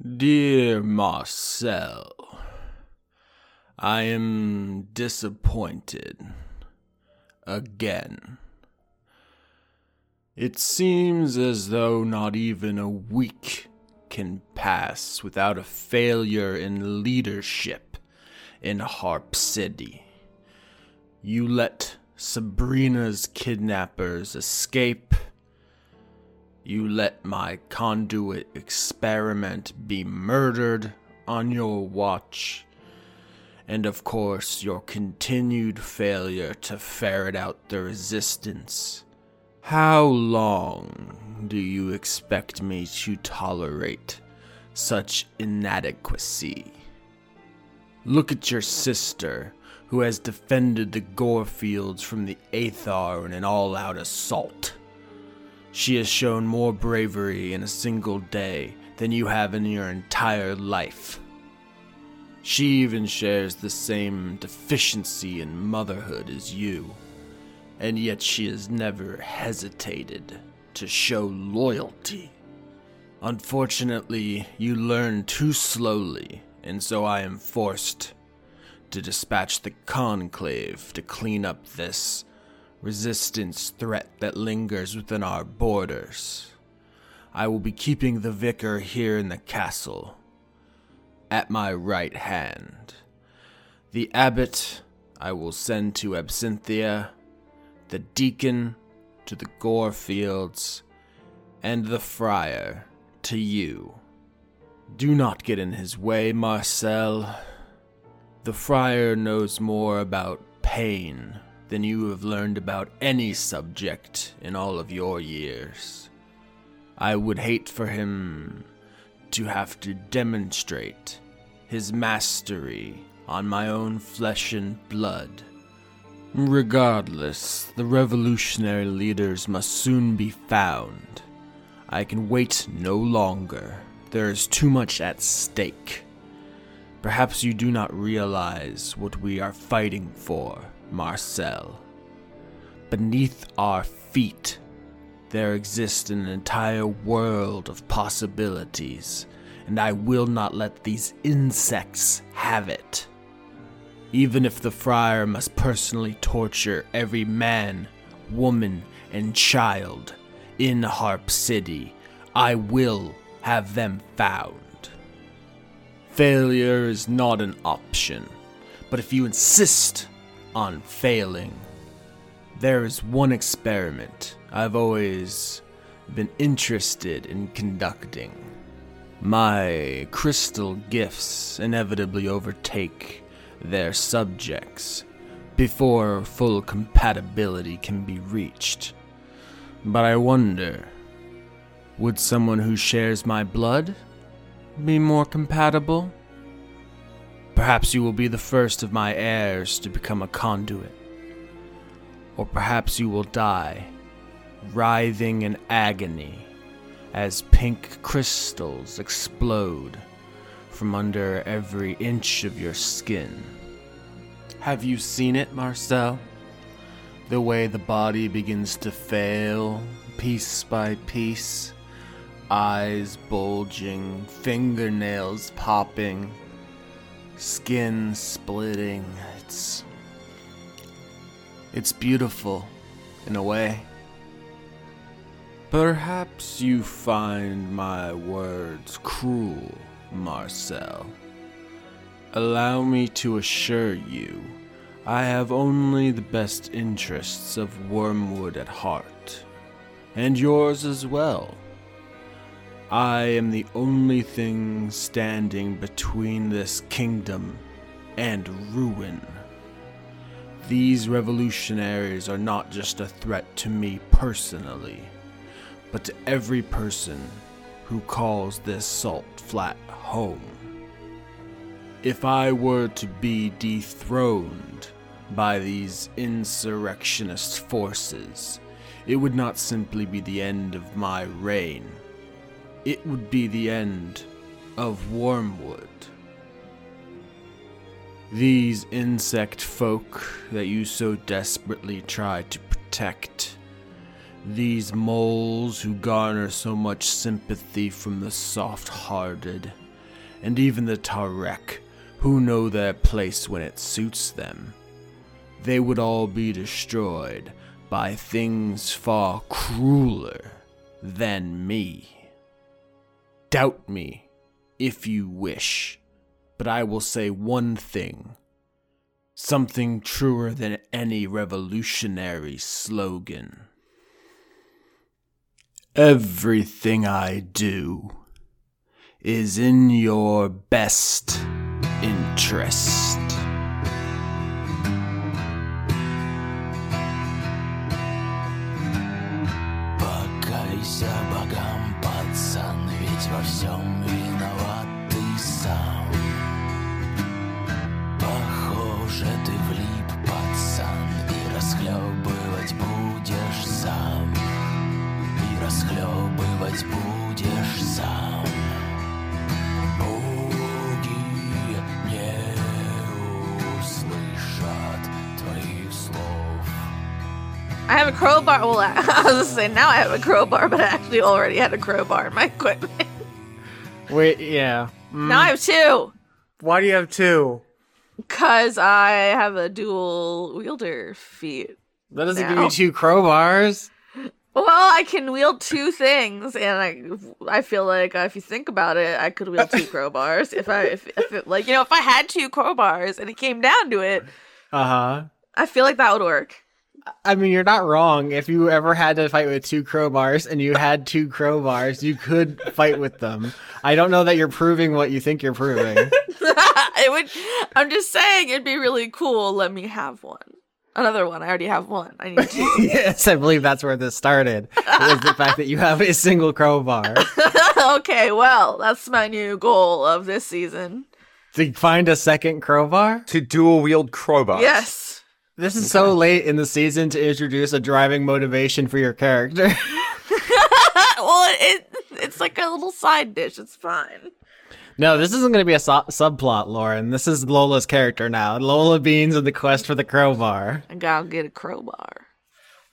Dear Marcel, I am disappointed. Again. It seems as though not even a week can pass without a failure in leadership in Harp City. You let Sabrina's kidnappers escape you let my conduit experiment be murdered on your watch. And of course, your continued failure to ferret out the resistance. How long do you expect me to tolerate such inadequacy? Look at your sister, who has defended the Gorefields from the Aethar in an all out assault. She has shown more bravery in a single day than you have in your entire life. She even shares the same deficiency in motherhood as you, and yet she has never hesitated to show loyalty. Unfortunately, you learn too slowly, and so I am forced to dispatch the Conclave to clean up this resistance threat that lingers within our borders. I will be keeping the vicar here in the castle, at my right hand. The abbot I will send to Absinthia, the deacon to the Gore Fields, and the friar to you. Do not get in his way, Marcel. The friar knows more about pain than you have learned about any subject in all of your years. I would hate for him to have to demonstrate his mastery on my own flesh and blood. Regardless, the revolutionary leaders must soon be found. I can wait no longer. There is too much at stake. Perhaps you do not realize what we are fighting for. Marcel. Beneath our feet, there exists an entire world of possibilities, and I will not let these insects have it. Even if the friar must personally torture every man, woman, and child in Harp City, I will have them found. Failure is not an option, but if you insist on failing. There is one experiment I've always been interested in conducting. My crystal gifts inevitably overtake their subjects before full compatibility can be reached. But I wonder would someone who shares my blood be more compatible? Perhaps you will be the first of my heirs to become a conduit. Or perhaps you will die, writhing in agony, as pink crystals explode from under every inch of your skin. Have you seen it, Marcel? The way the body begins to fail, piece by piece, eyes bulging, fingernails popping skin splitting. It's it's beautiful in a way. Perhaps you find my words cruel, Marcel. Allow me to assure you, I have only the best interests of Wormwood at heart, and yours as well. I am the only thing standing between this kingdom and ruin. These revolutionaries are not just a threat to me personally, but to every person who calls this salt flat home. If I were to be dethroned by these insurrectionist forces, it would not simply be the end of my reign it would be the end of Wormwood. These insect folk that you so desperately try to protect, these moles who garner so much sympathy from the soft hearted, and even the Tarek, who know their place when it suits them, they would all be destroyed by things far crueler than me. Doubt me if you wish, but I will say one thing something truer than any revolutionary slogan. Everything I do is in your best interest. Покайся богам, пацан, Ведь во всем виноват ты сам. Похоже, ты влип, пацан, и расхлебывать будешь сам. И расхлебывать будешь сам. I have a crowbar. Well, I was gonna say now I have a crowbar, but I actually already had a crowbar in my equipment. Wait, yeah. Mm. now I have two, Why do you have two? cause I have a dual wielder feat. That doesn't give Now. you two crowbars. Well, I can wield two things, and I, I feel like uh, if you think about it, I could wield two crowbars. If I, if, if it, like, you know, if I had two crowbars and it came down to it, Uh huh. I feel like that would work. I mean, you're not wrong. If you ever had to fight with two crowbars and you had two crowbars, you could fight with them. I don't know that you're proving what you think you're proving. it would. I'm just saying, it'd be really cool. Let me have one. Another one. I already have one. I need two. yes, I believe that's where this started. Was the fact that you have a single crowbar okay, well, that's my new goal of this season. to find a second crowbar. To dual wield crowbars. Yes. This is so late in the season to introduce a driving motivation for your character. well, it it's like a little side dish. It's fine. No, this isn't going to be a so- subplot, Lauren. This is Lola's character now. Lola Beans and the quest for the crowbar. I gotta get a crowbar.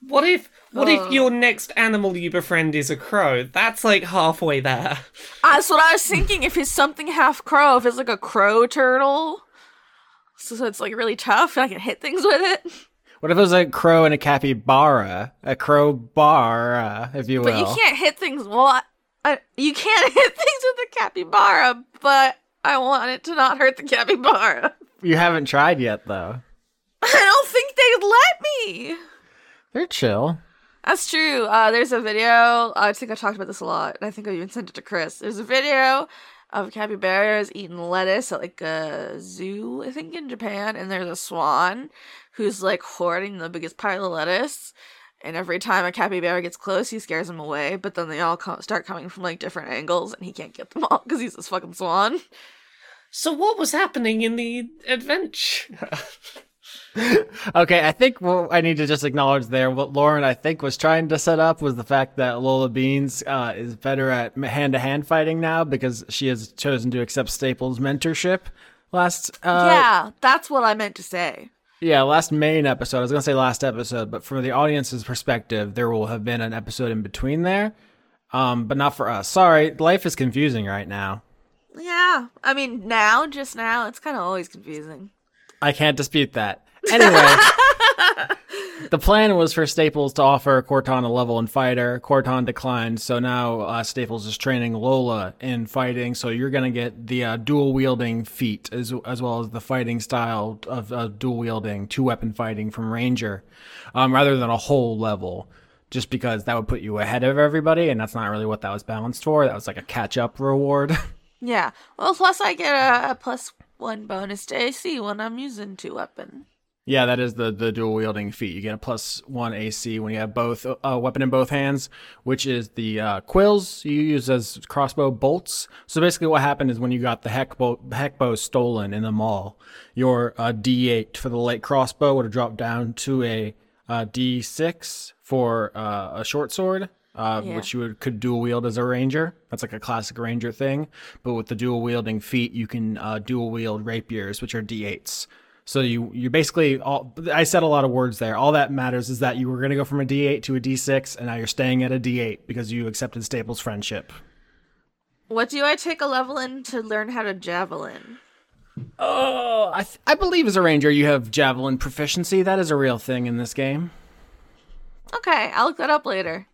What if what Uh. if your next animal you befriend is a crow? That's like halfway there. That's what I was thinking. If it's something half crow, if it's like a crow turtle, so it's like really tough, and I can hit things with it. What if it was a crow and a capybara? A crowbar, if you will. But you can't hit things. Well, I, I, you can't hit things with a capybara. But I want it to not hurt the capybara. You haven't tried yet, though. I don't think they'd let me. They're chill. That's true. Uh, there's a video. I think I talked about this a lot, and I think I even sent it to Chris. There's a video of capybaras eating lettuce at like a zoo, I think in Japan, and there's a swan who's like hoarding the biggest pile of lettuce. And every time a capybara gets close, he scares him away. But then they all co- start coming from like different angles, and he can't get them all because he's this fucking swan. So what was happening in the adventure? Okay, I think what I need to just acknowledge there, what Lauren, I think, was trying to set up was the fact that Lola Beans uh, is better at hand to hand fighting now because she has chosen to accept Staples' mentorship last. Uh, yeah, that's what I meant to say. Yeah, last main episode. I was going to say last episode, but from the audience's perspective, there will have been an episode in between there. Um, but not for us. Sorry, life is confusing right now. Yeah, I mean now, just now, it's kind of always confusing. I can't dispute that. Anyway, the plan was for Staples to offer Corton a level in fighter. Corton declined, so now uh, Staples is training Lola in fighting. So you're gonna get the uh, dual wielding feat as as well as the fighting style of uh, dual wielding, two weapon fighting from Ranger, um, rather than a whole level. Just because that would put you ahead of everybody, and that's not really what that was balanced for. That was like a catch up reward. Yeah. Well, plus I get a, a plus one bonus to AC when I'm using two weapon. Yeah, that is the the dual wielding feat. You get a plus one AC when you have both uh, weapon in both hands, which is the uh, quills you use as crossbow bolts. So basically, what happened is when you got the heck bow, heck bow stolen in the mall, your uh, D8 for the light crossbow would have dropped down to a uh, D6 for uh, a short sword. Uh, Yeah. which you would, could dual wield as a ranger. That's like a classic ranger thing. But with the dual wielding feat, you can uh, dual wield rapiers, which are D8s. So you you basically all I said a lot of words there. All that matters is that you were going to go from a D8 to a D6 and now you're staying at a D8 because you accepted Staples' friendship. What do I take a level in to learn how to javelin? Oh, I, th- I believe as a ranger you have javelin proficiency. That is a real thing in this game. Okay, I'll look that up later.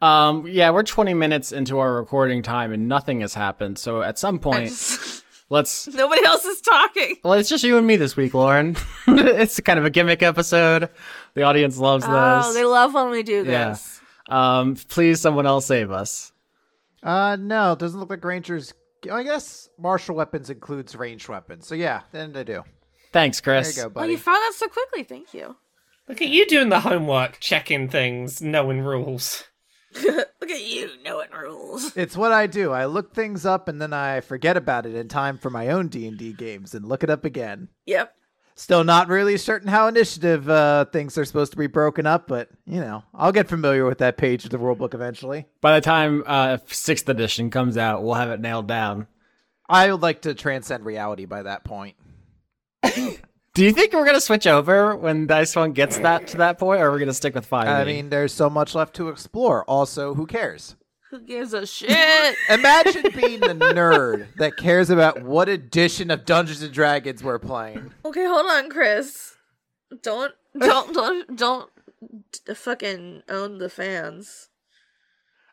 Um, yeah, we're 20 minutes into our recording time and nothing has happened. So at some point, let's. nobody else is talking. Well, it's just you and me this week, Lauren. it's kind of a gimmick episode. The audience loves this. Oh, this. they love when we do Yeah. this. Um, please, someone else save us. Uh, no, it doesn't look like Rangers. I guess martial weapons includes ranged weapons. So yeah, then they do. Thanks, There Chris. you go, Oh, buddy. you found that so quickly. Thank you. Look at you doing the homework, checking things, knowing rules. Look at you knowing rules. It's what I do. I look things up and then I forget about it in time for my own D and D games and look it up again. Yep. Still not really certain how initiative uh, things are supposed to be broken up, but you know, I'll get familiar with that page of the rulebook eventually. By the time uh, sixth edition comes out, we'll have it nailed down. I would like to transcend reality by that point. Do you think we're gonna switch over when Dice One gets that to that point, or are we gonna stick with five? I mean, there's so much left to explore. Also, who cares? Who gives a shit? Imagine being the nerd that cares about what edition of Dungeons and Dragons we're playing. okay, hold on, Chris. Don't, don't, don't, don't d- fucking own the fans.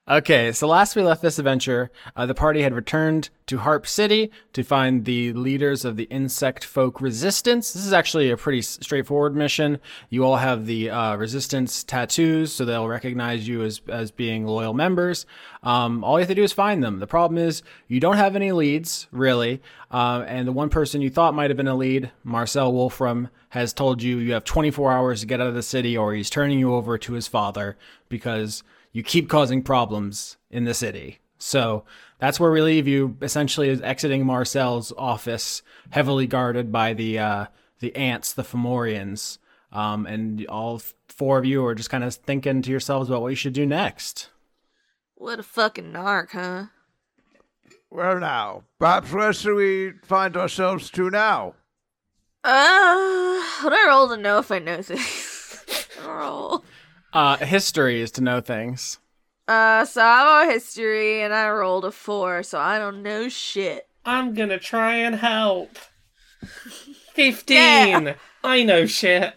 Okay, so last we left this adventure, uh, the party had returned to Harp City to find the leaders of the insect folk resistance. This is actually a pretty straightforward mission. You all have the uh, resistance tattoos, so they'll recognize you as as being loyal members. Um, all you have to do is find them. The problem is you don't have any leads, really, uh, and the one person you thought might have been a lead, Marcel Wolfram, has told you you have 24 hours to get out of the city, or he's turning you over to his father because you keep causing problems in the city. So that's where we leave you. Essentially, is exiting Marcel's office, heavily guarded by the uh, the ants, the Fomorians, um, and all four of you are just kind of thinking to yourselves about what you should do next. What a fucking narc, huh? Well, now, perhaps where should we find ourselves to now? Uh, what I roll to know if I know things? roll. Uh, history is to know things. Uh, so I'm a history, and I rolled a four, so I don't know shit. I'm gonna try and help. 15! I know shit.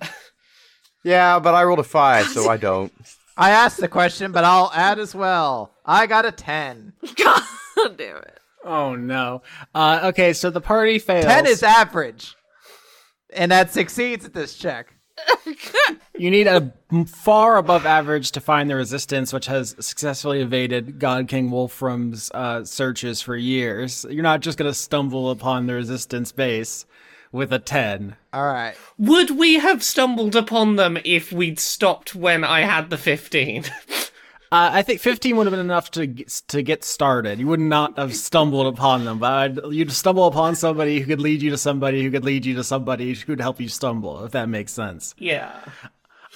Yeah, but I rolled a five, so I don't. I asked the question, but I'll add as well. I got a 10. God damn it. Oh no. Uh, okay, so the party fails. 10 is average. And that succeeds at this check. You need a far above average to find the resistance, which has successfully evaded God King Wolfram's uh, searches for years. You're not just going to stumble upon the resistance base with a 10. All right. Would we have stumbled upon them if we'd stopped when I had the 15? Uh, I think 15 would have been enough to get, to get started. You would not have stumbled upon them, but you'd stumble upon somebody who could lead you to somebody who could lead you to somebody who could help you stumble, if that makes sense. yeah.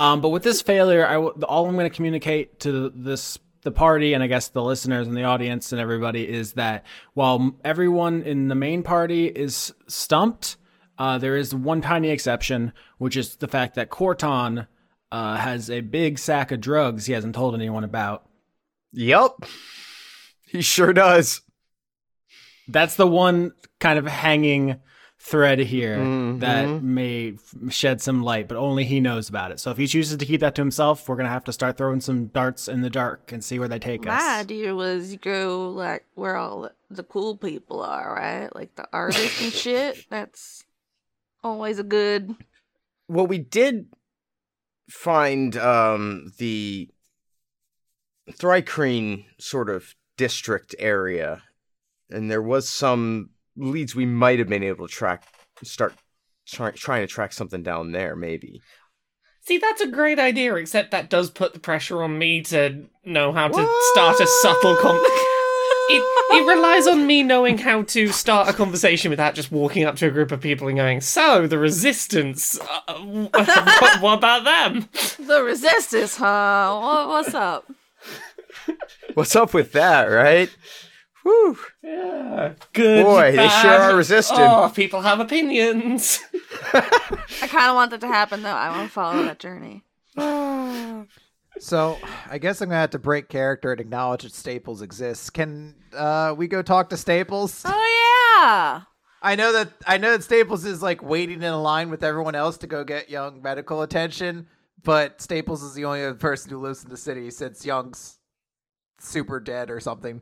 Um, but with this failure, I w- all I'm going to communicate to this the party and I guess the listeners and the audience and everybody is that while everyone in the main party is stumped, uh, there is one tiny exception, which is the fact that Corton uh, has a big sack of drugs he hasn't told anyone about. Yup. He sure does. That's the one kind of hanging thread here Mhm. that may shed some light, but only he knows about it. So if he chooses to keep that to himself, we're gonna have to start throwing some darts in the dark and see where they take My us. My idea was you go like where all the- the cool people are, right? Like the artists and shit. That's always a good. Well, we did find um the Thrycreen sort of district area, and there was some leads we might have been able to track. Start try, trying to track something down there, maybe. See, that's a great idea, except that does put the pressure on me to know how to start a subtle con. It, it relies on me knowing how to start a conversation without just walking up to a group of people and going, So, the resistance, uh, what, what about them? The resistance, huh? What, what's up? What's up with that, right? Whew. Yeah, good. Boy, they bad. sure are resistant. Oh, people have opinions. I kind of want that to happen though. I want to follow that journey. So I guess I'm gonna have to break character and acknowledge that Staples exists. Can uh, we go talk to Staples? Oh yeah. I know that I know that Staples is like waiting in a line with everyone else to go get Young medical attention, but Staples is the only other person who lives in the city since Young's super dead or something.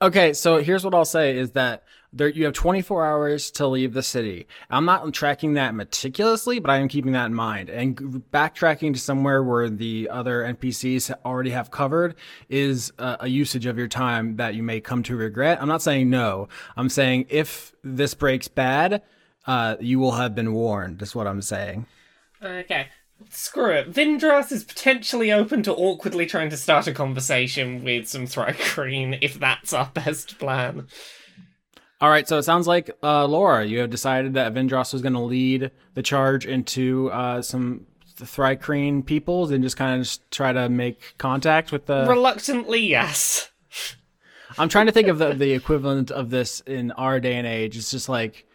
Okay, so here's what I'll say is that there you have 24 hours to leave the city. I'm not tracking that meticulously, but I am keeping that in mind. And backtracking to somewhere where the other NPCs already have covered is a, a usage of your time that you may come to regret. I'm not saying no. I'm saying if this breaks bad, uh, you will have been warned. Is what I'm saying. Okay. Screw it. Vindras is potentially open to awkwardly trying to start a conversation with some Thrycreen if that's our best plan. All right, so it sounds like uh, Laura, you have decided that Vindros was going to lead the charge into uh, some Thrycreen peoples and just kind of try to make contact with the. Reluctantly, yes. I'm trying to think of the, the equivalent of this in our day and age. It's just like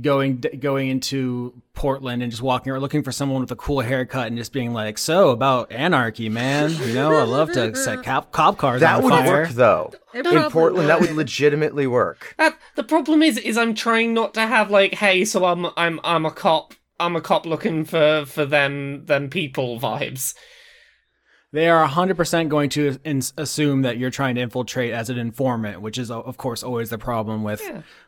going going into Portland and just walking or looking for someone with a cool haircut and just being like, "So about anarchy, man? You know, I love to set cop, cop cars That on would fire." work though. It In probably Portland, that would. would legitimately work. That, the problem is, is I'm trying not to have like, hey, so I'm I'm I'm a cop. I'm a cop looking for for them them people vibes. They are 100% going to in- assume that you're trying to infiltrate as an informant, which is, of course, always the problem with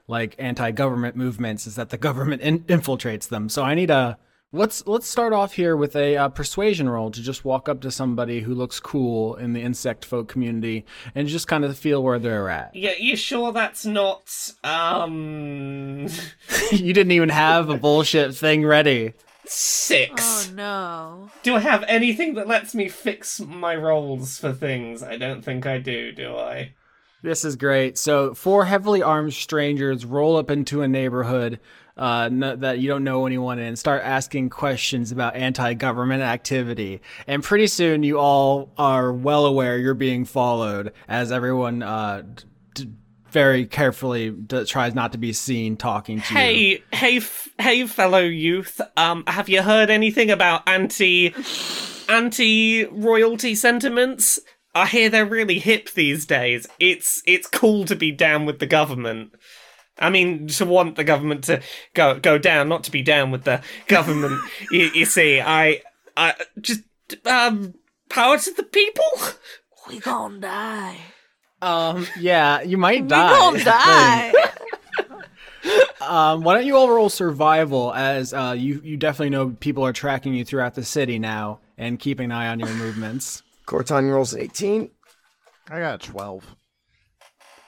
like anti-government movements is that the government in- infiltrates them. So I need a let's let's start off here with a uh, persuasion roll to just walk up to somebody who looks cool in the insect folk community and just kind of feel where they're at. Yeah, you sure that's not um you didn't even have a bullshit thing ready. Six? Oh no. Do I have anything that lets me fix my rolls for things? I don't think I do. Do I? This is great. So, four heavily armed strangers roll up into a neighborhood uh, no, that you don't know anyone in and start asking questions about anti government activity. And pretty soon, you all are well aware you're being followed as everyone uh, d- d- very carefully d- tries not to be seen talking to you. Hey, hey, f- hey, fellow youth. Um, have you heard anything about anti, anti royalty sentiments? I hear they're really hip these days. It's it's cool to be down with the government. I mean, to want the government to go go down, not to be down with the government. you, you see, I I just um power to the people. We gonna die. Um, yeah, you might We die. gonna die. Um, why don't you all roll survival as uh, you you definitely know people are tracking you throughout the city now and keeping an eye on your movements. Corton rolls an 18. I got a 12.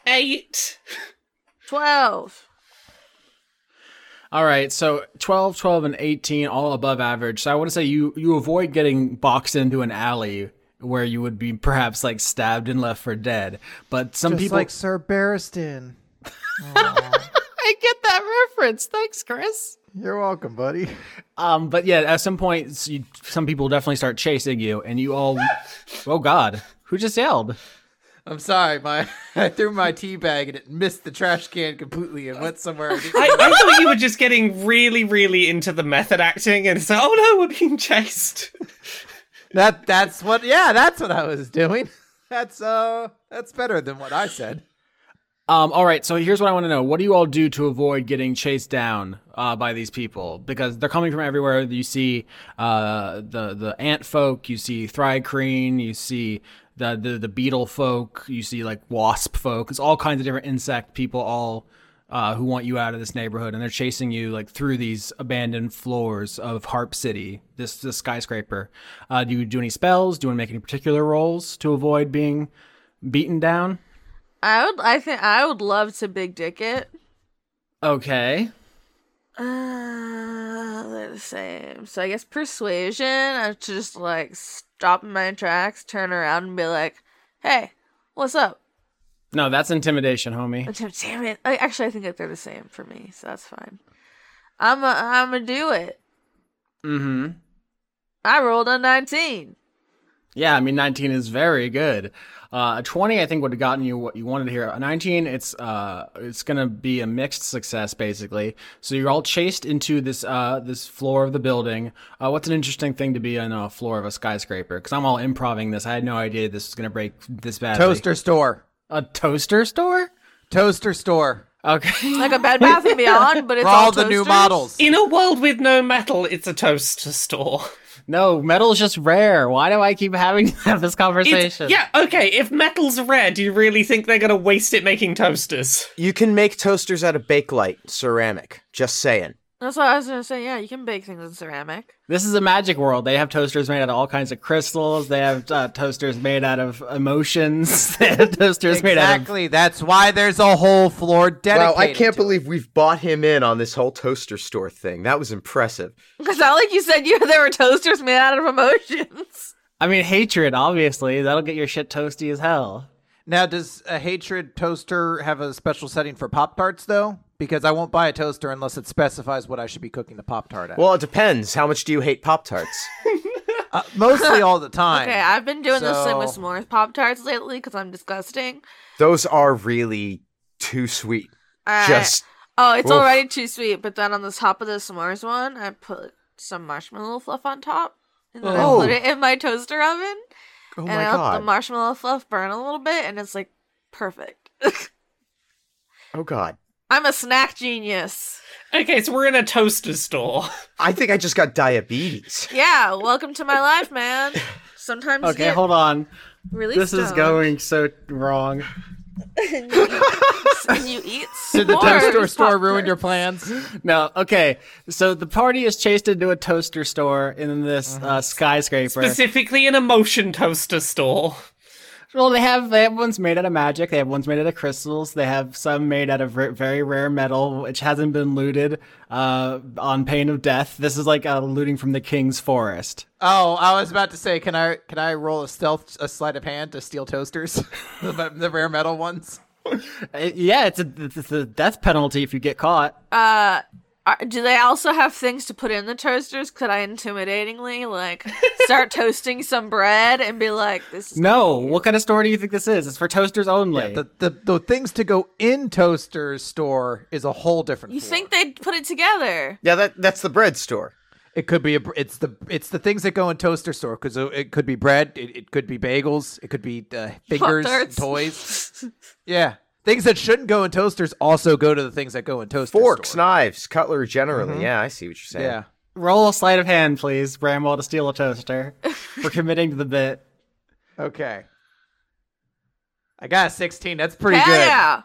Eight. Twelve. All right, so 12, 12, and 18, all above average. So I want to say you you avoid getting boxed into an alley where you would be perhaps like stabbed and left for dead. But some Just people like Sir Barristan. I get that reference. Thanks, Chris. You're welcome, buddy. Um, but yeah, at some point, you, some people definitely start chasing you, and you all. oh God, who just yelled? I'm sorry, my I threw my tea bag and it missed the trash can completely and went somewhere. I I, I thought you were just getting really, really into the method acting, and it's like, oh no, we're being chased. That that's what yeah, that's what I was doing. That's uh that's better than what I said. Um, all right, so here's what I want to know: What do you all do to avoid getting chased down uh, by these people? Because they're coming from everywhere. You see uh, the the ant folk, you see thrycreen, you see the, the the beetle folk, you see like wasp folk. It's all kinds of different insect people, all uh, who want you out of this neighborhood, and they're chasing you like through these abandoned floors of Harp City, this this skyscraper. Uh, do you do any spells? Do you want to make any particular rolls to avoid being beaten down? I would. I think I would love to big dick it. Okay. Uh, they're the same. So I guess persuasion. I have to just like stop in my tracks, turn around, and be like, "Hey, what's up?" No, that's intimidation, homie. Damn damn it! I, actually, I think that they're the same for me, so that's fine. I'm a, I'm gonna do it. Mm-hmm. I rolled a nineteen. Yeah, I mean, 19 is very good. Uh, a 20, I think, would have gotten you what you wanted here. A 19, it's uh, it's gonna be a mixed success, basically. So you're all chased into this uh, this floor of the building. Uh, what's an interesting thing to be on a floor of a skyscraper? Because I'm all improving this. I had no idea this was gonna break this bad. Toaster store. A toaster store? Toaster store. Okay. Like a Bed Bath and Beyond, but it's For all all the new models. In a world with no metal, it's a toaster store. no, metal's just rare. Why do I keep having to have this It's- conversation? yeah, okay, if metal's rare, do you really think they're gonna waste it making toasters? You can make toasters out of bakelite, ceramic. Just saying. That's what I was gonna say. Yeah, you can bake things in ceramic. This is a magic world. They have toasters made out of all kinds of crystals. They have uh, toasters made out of emotions. they have toasters made out of Exactly. That's why there's a whole floor dedicated. Wow, I can't to it. believe we've bought him in on this whole toaster store thing. That was impressive. It's not like you said you there were toasters made out of emotions. I mean, hatred, obviously. That'll get your shit toasty as hell. Now, does a hatred toaster have a special setting for Pop Tarts though? Because I won't buy a toaster unless it specifies what I should be cooking the Pop Tart at. Well, it depends. How much do you hate Pop Tarts? uh, mostly all the time. Okay, I've been doing this thing with So- s'mores pop tarts lately because I'm disgusting. Those are really too sweet. I- Just oh, it's Oof. already too sweet. But then on the top of the s'mores one, I put some marshmallow fluff on top, and then Oh. I put it in my toaster oven, oh and my I let the marshmallow fluff burn a little bit, and it's like perfect. oh god. I'm a snack genius. Okay, so we're in a toaster store. I think I just got diabetes. Yeah, welcome to my life, man. Sometimes Okay, hold on. really This is going so wrong. and you eat, and you eat Did the toaster store ruin your plans? No, okay. So the party is chased into a toaster store in this uh, skyscraper. Specifically an emotion toaster store. Well, they have they have ones made out of magic. They have ones made out of crystals. They have some made out of r- very rare metal, which hasn't been looted uh, on pain of death. This is like uh, looting from the king's forest. Oh, I was about to say, can I can I roll a stealth a sleight of hand to steal toasters, the, the rare metal ones? Uh, yeah, it's a it's a death penalty if you get caught. Uh, are, do they also have things to put in the toasters? Could I intimidatingly like start toasting some bread and be like, "This is No, what kind of store do you think this is? It's for toasters only. The, the the things to go in toasters store is a whole different. You floor. think they'd put it together? Yeah, that that's the bread store. it could be a it's the it's the things that go in toaster store because it could be bread, it, it could be bagels, it could be uh, fingers, toys. yeah, things that shouldn't go in toasters also go to the things that go in toasters. Forks, store. knives, cutlery generally. Mm-hmm. Yeah, I see what you're saying. Yeah. Roll a sleight of hand, please, Bramwell, to steal a toaster. We're committing to the bit. Okay. I got a 16. That's pretty Hell good. yeah!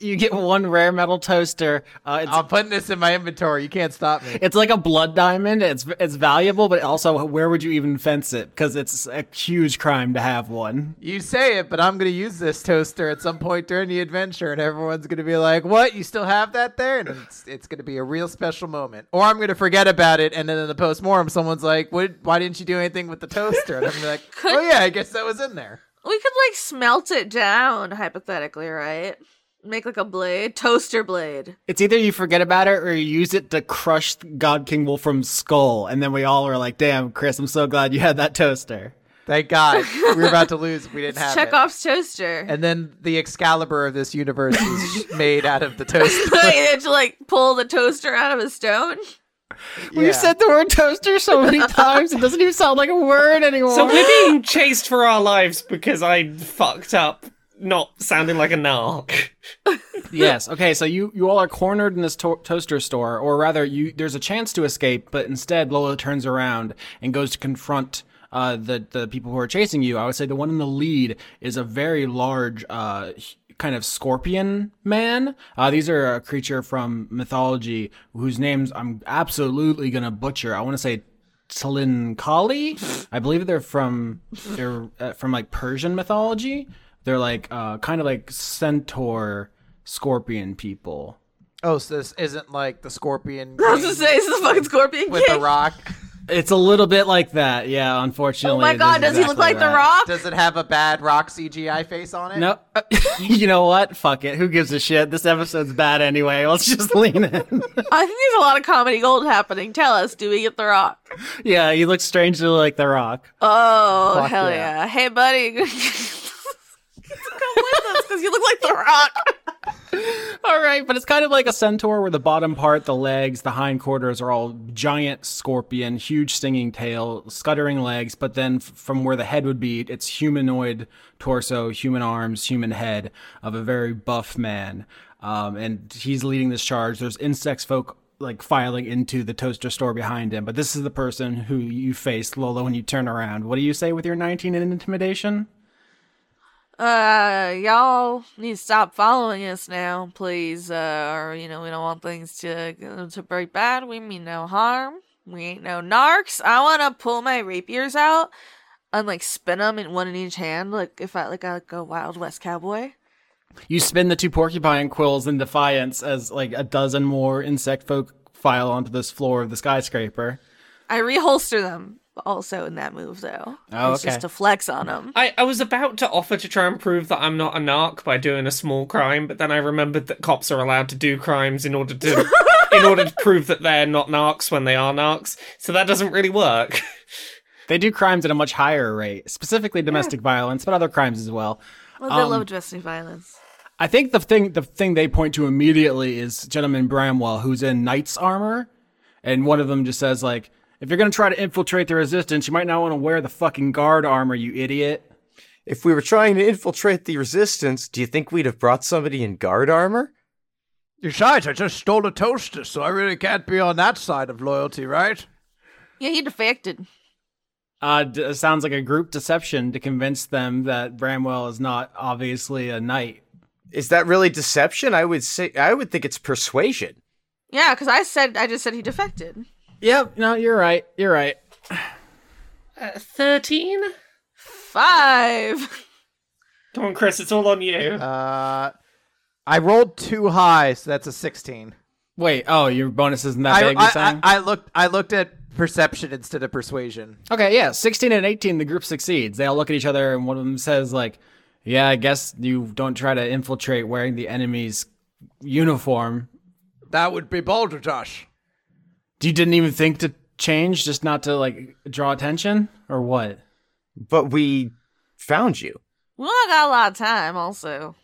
You get one rare metal toaster. Uh, it's I'm putting this in my inventory. You can't stop me. It's like a blood diamond. It's it's valuable, but also where would you even fence it? Because it's a huge crime to have one. You say it, but I'm going to use this toaster at some point during the adventure, and everyone's going to be like, What? You still have that there? And it's, it's going to be a real special moment. Or I'm going to forget about it, and then in the postmortem, someone's like, what, Why didn't you do anything with the toaster? And I'm gonna be like, Could- Oh, yeah, I guess that was in there. We could like smelt it down, hypothetically, right? Make like a blade, toaster blade. It's either you forget about it or you use it to crush God King Wolfram's skull, and then we all are like, "Damn, Chris, I'm so glad you had that toaster." Thank God. we were about to lose if we didn't have it. Chekhov's toaster. And then the Excalibur of this universe is made out of the toaster. Wait, they had to like pull the toaster out of a stone. We've said the word toaster so many times, it doesn't even sound like a word anymore. So we're being chased for our lives because I fucked up not sounding like a narc. yes. Okay. So you you all are cornered in this to- toaster store, or rather, you there's a chance to escape, but instead Lola turns around and goes to confront. Uh, the the people who are chasing you, I would say the one in the lead is a very large, uh, kind of scorpion man. Uh, these are a creature from mythology whose names I'm absolutely gonna butcher. I want to say Tlincalli. I believe they're from they're uh, from like Persian mythology. They're like uh, kind of like centaur scorpion people. Oh, so this isn't like the scorpion I was king gonna say, this is a fucking scorpion with king. the rock. It's a little bit like that, yeah. Unfortunately. Oh my god, is does he look exactly like The. Rock? Does it have a bad rock CGI face on it? No, you know what? Fuck it. Who gives a shit? This episode's bad anyway. Let's just lean in. I think there's a lot of comedy gold happening. Tell us, do we get The Rock? yeah, he looks strangely like The Rock. Oh, Fuck hell yeah. yeah. Hey, buddy. Come with us because you look like The Rock. All right, but it's kind of like a centaur where the bottom part, the legs, the hindquarters are all giant scorpion, huge stinging tail, scuttering legs, but then f- from where the head would be, it's humanoid torso, human arms, human head of a very buff man. Um, and he's leading this charge. There's insects folk like filing into the toaster store behind him, but this is the person who you face, Lola, when you turn around. What do you say with your 19 in intimidation? Uh, y'all need to stop following us now, please. Uh, or, you know, we don't want things to go to break bad. We mean no harm. We ain't no narcs. I want to pull my rapiers out and, like, spin them in one in each hand, like, if I, like, a, like a Wild West cowboy. You spin the two porcupine quills in defiance as like a dozen more insect folk file onto this floor of the skyscraper. I reholster them also in that move, though. Oh, It's okay. just to flex on them. I, I was about to offer to try and prove that I'm not a narc by doing a small crime, but then I remembered that cops are allowed to do crimes in order to in order to prove that they're not narcs when they are narcs. So that doesn't really work. They do crimes at a much higher rate, specifically domestic violence, but other crimes as well. Well, they Um, love domestic violence. I think the thing the thing they point to immediately is Gentleman Bramwell, who's in knight's armor, and one of them just says like, "If you're gonna try to infiltrate the resistance, you might not want to wear the fucking guard armor, you idiot." If we were trying to infiltrate the resistance, do you think we'd have brought somebody in guard armor? Besides, I just stole a toaster, so I really can't be on that side of loyalty, right? Yeah, he defected. Uh, d- sounds like a group deception to convince them that Bramwell is not obviously a knight. Is that really deception? I would say I would think it's persuasion. Yeah, because I said I just said he defected. Yep, no, you're right. You're right. Uh, Thirteen. Five. Come on, Chris, it's all on you. Uh, I rolled too high, so that's a sixteen. Wait, oh, your bonus isn't that I, big, you're I, I. I looked. I looked at perception instead of persuasion. Okay, yeah, 16 and 18, the group succeeds. They all look at each other, and one of them says, like, yeah, I guess you don't try to infiltrate wearing the enemy's uniform. That would be Balderdash. You didn't even think to change just not to, like, draw attention? Or what? But we found you. Well, I got a lot of time, also.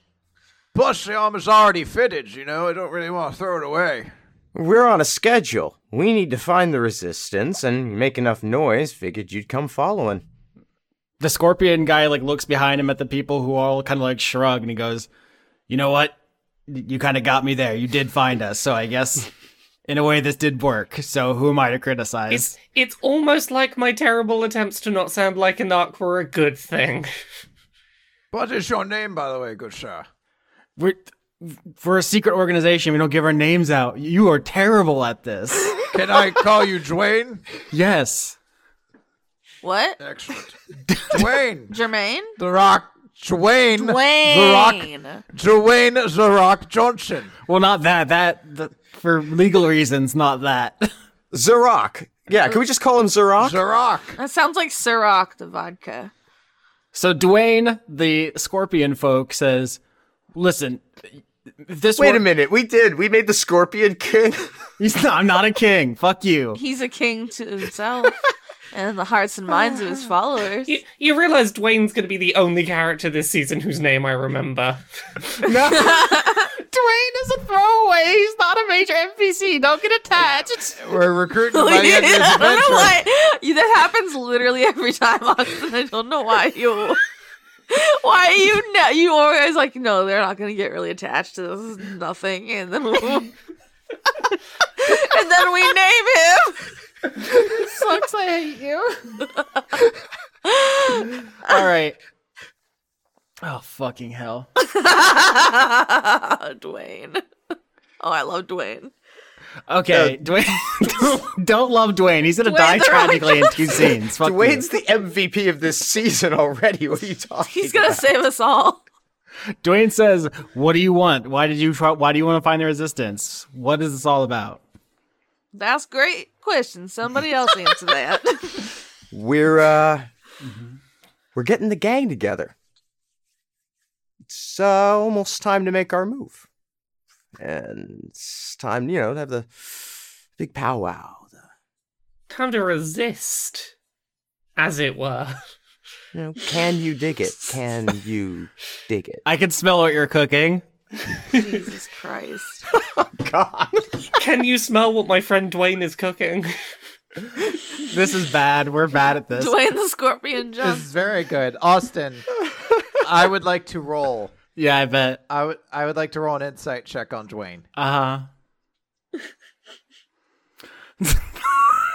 Plus, the arm is already fitted. You know, I don't really want to throw it away. We're on a schedule. We need to find the resistance and make enough noise. Figured you'd come following. The scorpion guy, like, looks behind him at the people who all kind of, like, shrug, and he goes, you know what? You kind of got me there. You did find us, so I guess, in a way, this did work. So who am I to criticize? It's it's almost like my terrible attempts to not sound like a narc were a good thing. What is your name, by the way, good sir? We're for a secret organization. We don't give our names out. You are terrible at this. Can I call you Dwayne? yes. What? Excellent. Dwayne. Jermaine? The Rock. Dwayne. Dwayne. The Rock. Dwayne The Rock Johnson. Well, not that. That the, for legal reasons, not that. Zarok. Yeah, can we just call him Zarok? The That sounds like Ciroc, the vodka. So Dwayne, the scorpion folk, says, "Listen, if this Wait were- a minute. We did. We made the Scorpion King. He's not, I'm not a king. Fuck you. He's a king to himself and the hearts and minds of his followers. You, you realize Dwayne's going to be the only character this season whose name I remember. Dwayne is a throwaway. He's not a major NPC. Don't get attached. We're recruiting him by the end of this I don't know adventure. why. You, that happens literally every time, Austin. I don't know why you. Why you know you always like no they're not gonna get really attached to this is nothing and then we'll, and then we name him Sucks. I hate you. All right. Oh fucking hell. Dwayne oh I love Dwayne Okay, Dwayne. don't, don't love Dwayne. He's gonna Dwayne die the tragically in two scenes. Fuck you. Dwayne's the MVP of this season already. What are you talking he's gonna about? save us all Dwayne says, "What do you want? Why did you try? Why do you want to find the resistance? What is this all about?" That's great question. Somebody else answer that. We're uh we're getting the gang together. It's uh, almost time to make our move. And it's time, you know, to have the big powwow. The, Time to resist, as it were. you know, can you dig it? Can you dig it? I can smell what you're cooking. Jesus Christ. God. Can you smell what my friend Dwayne is cooking? This is bad. We're bad at this. Dwayne the Scorpion This is very good, Austin. I would like to roll. Yeah, I bet. I would. I would like to roll an insight check on Dwayne. Uh huh.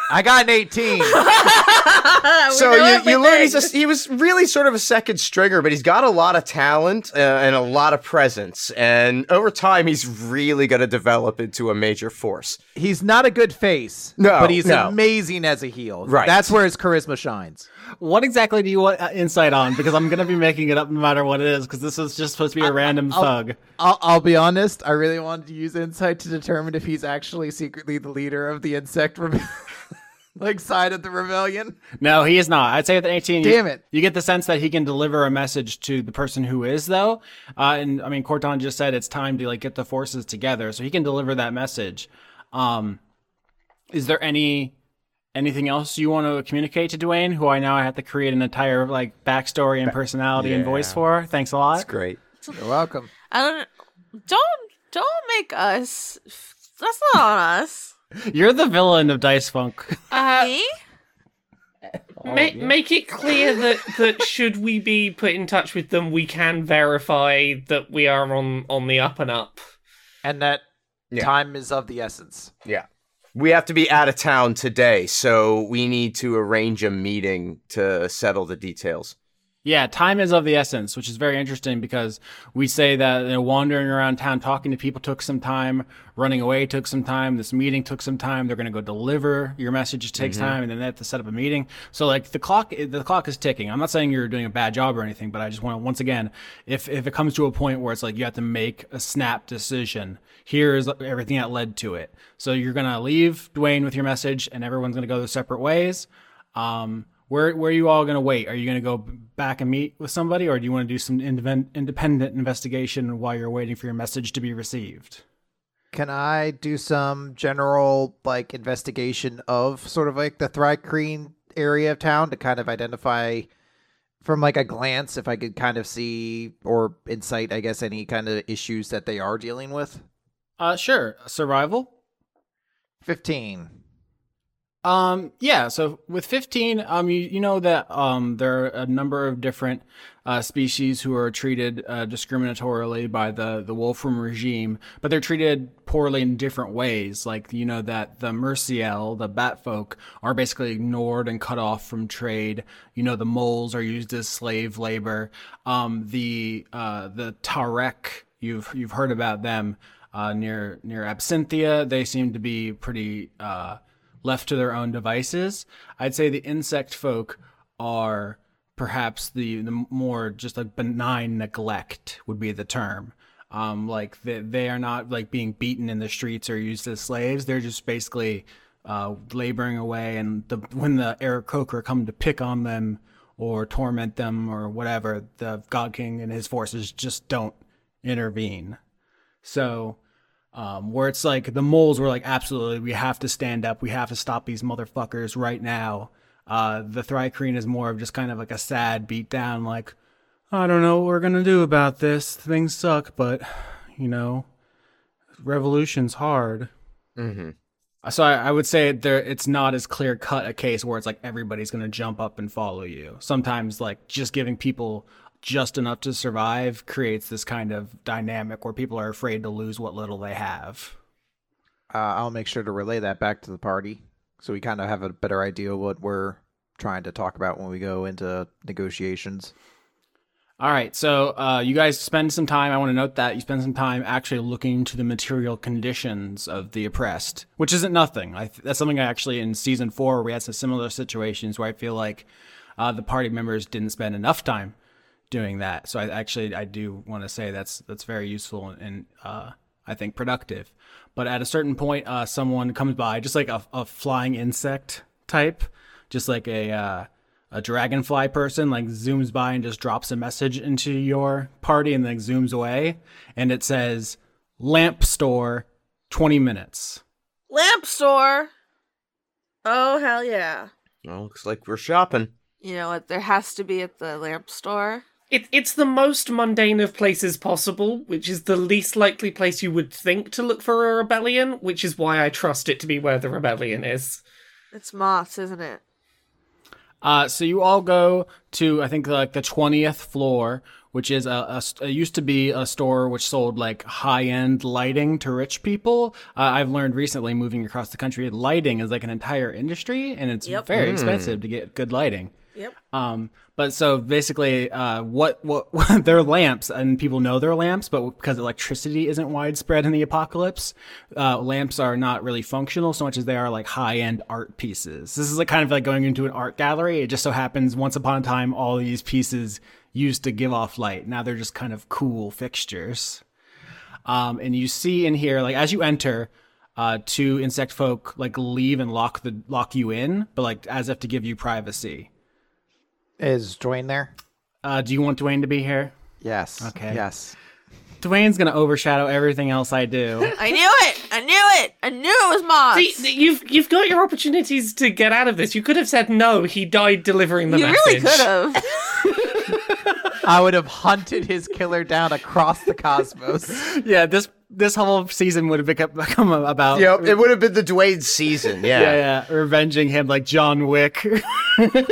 I got an eighteen. so you, you everything. learn he's a, he was really sort of a second stringer, but he's got a lot of talent uh, and a lot of presence, and over time he's really going to develop into a major force. he's not a good face. No, but he's no. amazing as a heel. Right. That's where his charisma shines. What exactly do you want uh, insight on? Because I'm gonna be making it up no matter what it is. Because this is just supposed to be a random thug. I'll, I'll be honest. I really wanted to use insight to determine if he's actually secretly the leader of the insect rebe- like side of the rebellion. No, he is not. I'd say with an 18, you- Damn it. You get the sense that he can deliver a message to the person who is, though. Uh, and I mean, Corton just said it's time to like get the forces together, so he can deliver that message. Um, is there any anything else you want to communicate to Dwayne, who I now have to create an entire like backstory and personality and voice for? Thanks a lot. That's great. You're welcome. I don't don't don't make us that's not on us. You're the villain of Dice Funk. Uh, Me? ma- Make it clear that, that should we be put in touch with them, we can verify that we are on, on the up and up. And that Yeah. time is of the essence. Yeah. We have to be out of town today, so we need to arrange a meeting to settle the details. Yeah, time is of the essence, which is very interesting because we say that you know, wandering around town talking to people took some time, running away took some time, this meeting took some time. They're going to go deliver your message it takes time, and then they have to set up a meeting. So like the clock, the clock is ticking. I'm not saying you're doing a bad job or anything, but I just want to once again, if if it comes to a point where it's like you have to make a snap decision, here is everything that led to it. So you're going to leave Dwayne with your message, and everyone's going to go their separate ways. Um, where where are you all going to wait? Are you going to go back and meet with somebody, or do you want to do some independent investigation while you're waiting for your message to be received? Can I do some general like investigation of sort of like the Thri-kreen area of town to kind of identify from like a glance if I could kind of see or insight, I guess, any kind of issues that they are dealing with? Uh, sure. Survival. Fifteen. Um, yeah. So with 15, um, you, you know that um, there are a number of different uh, species who are treated uh, discriminatorily by the the Wolfram regime, but they're treated poorly in different ways. Like you know that the Merciel, the Batfolk, are basically ignored and cut off from trade. You know the moles are used as slave labor. Um, the uh, the Tarek, you've you've heard about them uh, near near Absinthia. They seem to be pretty. Uh, left to their own devices. I'd say the insect folk are perhaps the, the more just like benign neglect would be the term. Um, like they, they are not like being beaten in the streets or used as slaves. They're just basically uh, laboring away. And the, when the Aarakocra come to pick on them or torment them or whatever, the God King and his forces just don't intervene. So um, where it's like the moles were like, absolutely, we have to stand up, we have to stop these motherfuckers right now. Uh, the Thri-kreen is more of just kind of like a sad beat down, like, I don't know what we're gonna do about this. Things suck, but you know, revolution's hard. Mm-hmm. So I, I would say there it's not as clear cut a case where it's like everybody's gonna jump up and follow you. Sometimes like just giving people just enough to survive creates this kind of dynamic where people are afraid to lose what little they have. Uh, I'll make sure to relay that back to the party so we kind of have a better idea of what we're trying to talk about when we go into negotiations. All right, so uh, you guys spend some time. I want to note that you spend some time actually looking into the material conditions of the oppressed, which isn't nothing. I, that's something I actually in season four we had some similar situations where I feel like uh, the party members didn't spend enough time doing that. So I actually I do want to say that's that's very useful and uh, I think, productive. But at a certain point, uh, someone comes by, just like a, a flying insect type, just like a uh, a dragonfly person, like zooms by and just drops a message into your party and then zooms away, and it says lamp store, twenty minutes. Lamp store. Oh hell yeah! Well, looks like we're shopping. You know what? There has to be at the lamp store. It, it's the most mundane of places possible, which is the least likely place you would think to look for a rebellion, which is why I trust it to be where the rebellion is. It's moths, isn't it? Uh, so you all go to I think like the twentieth floor, which is a, a st- it used to be a store which sold like high end lighting to rich people. Uh, I've learned recently moving across the country, lighting is like an entire industry, and it's Yep. very expensive to get good lighting. Yep. Um, but so basically, uh, what what they're lamps, and people know they're lamps, but because electricity isn't widespread in the apocalypse, uh, lamps are not really functional so much as they are like high end art pieces. This is like kind of like going into an art gallery. It just so happens once upon a time all these pieces used to give off light. Now they're just kind of cool fixtures. Um, and you see in here, like as you enter, uh, two insect folk like leave and lock the lock you in, but like as if to give you privacy. Is Dwayne there? Uh, do you want Dwayne to be here? Yes. Okay. Yes. Dwayne's gonna overshadow everything else I do. I knew it. I knew it. I knew it was moths. See, you've you've got your opportunities to get out of this. You could have said no. He died delivering the you message. really could have. I would have hunted his killer down across the cosmos. yeah, this this whole season would have become, become about Yep, it would have been the Dwayne season. Yeah. yeah, yeah, revenging him like John Wick.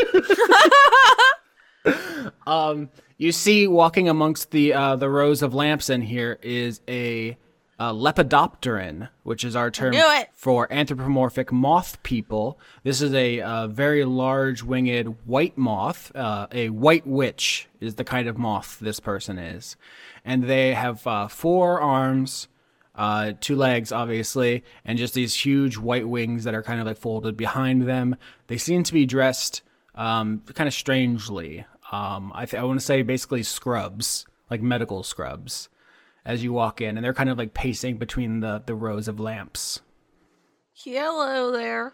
um, you see, walking amongst the uh, the rows of lamps in here is a, uh lepidopteran, which is our term for anthropomorphic moth people. This is a uh, very large winged white moth. Uh, a white witch is the kind of moth this person is, and they have uh, four arms uh, two legs, obviously, and just these huge white wings that are kind of like folded behind them. They seem to be dressed um, kind of strangely. Um, I, th- I want to say basically scrubs, like medical scrubs, as you walk in, and they're kind of like pacing between the, the rows of lamps. Hello there.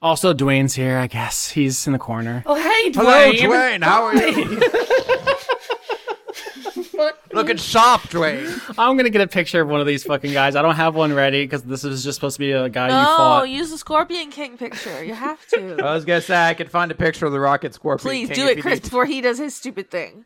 Also, Dwayne's here, I guess. He's in the corner. Oh hey, Dwayne. Hello, Dwayne. How are you? Looking sharp, Dwayne. I'm gonna get a picture of one of these fucking guys. I don't have one ready because this is just supposed to be a guy you No, fought. use the Scorpion King picture. You have to. I was gonna say I could find a picture of the Rocket Scorpion. Please King do if it, you Chris, need- before he does his stupid thing.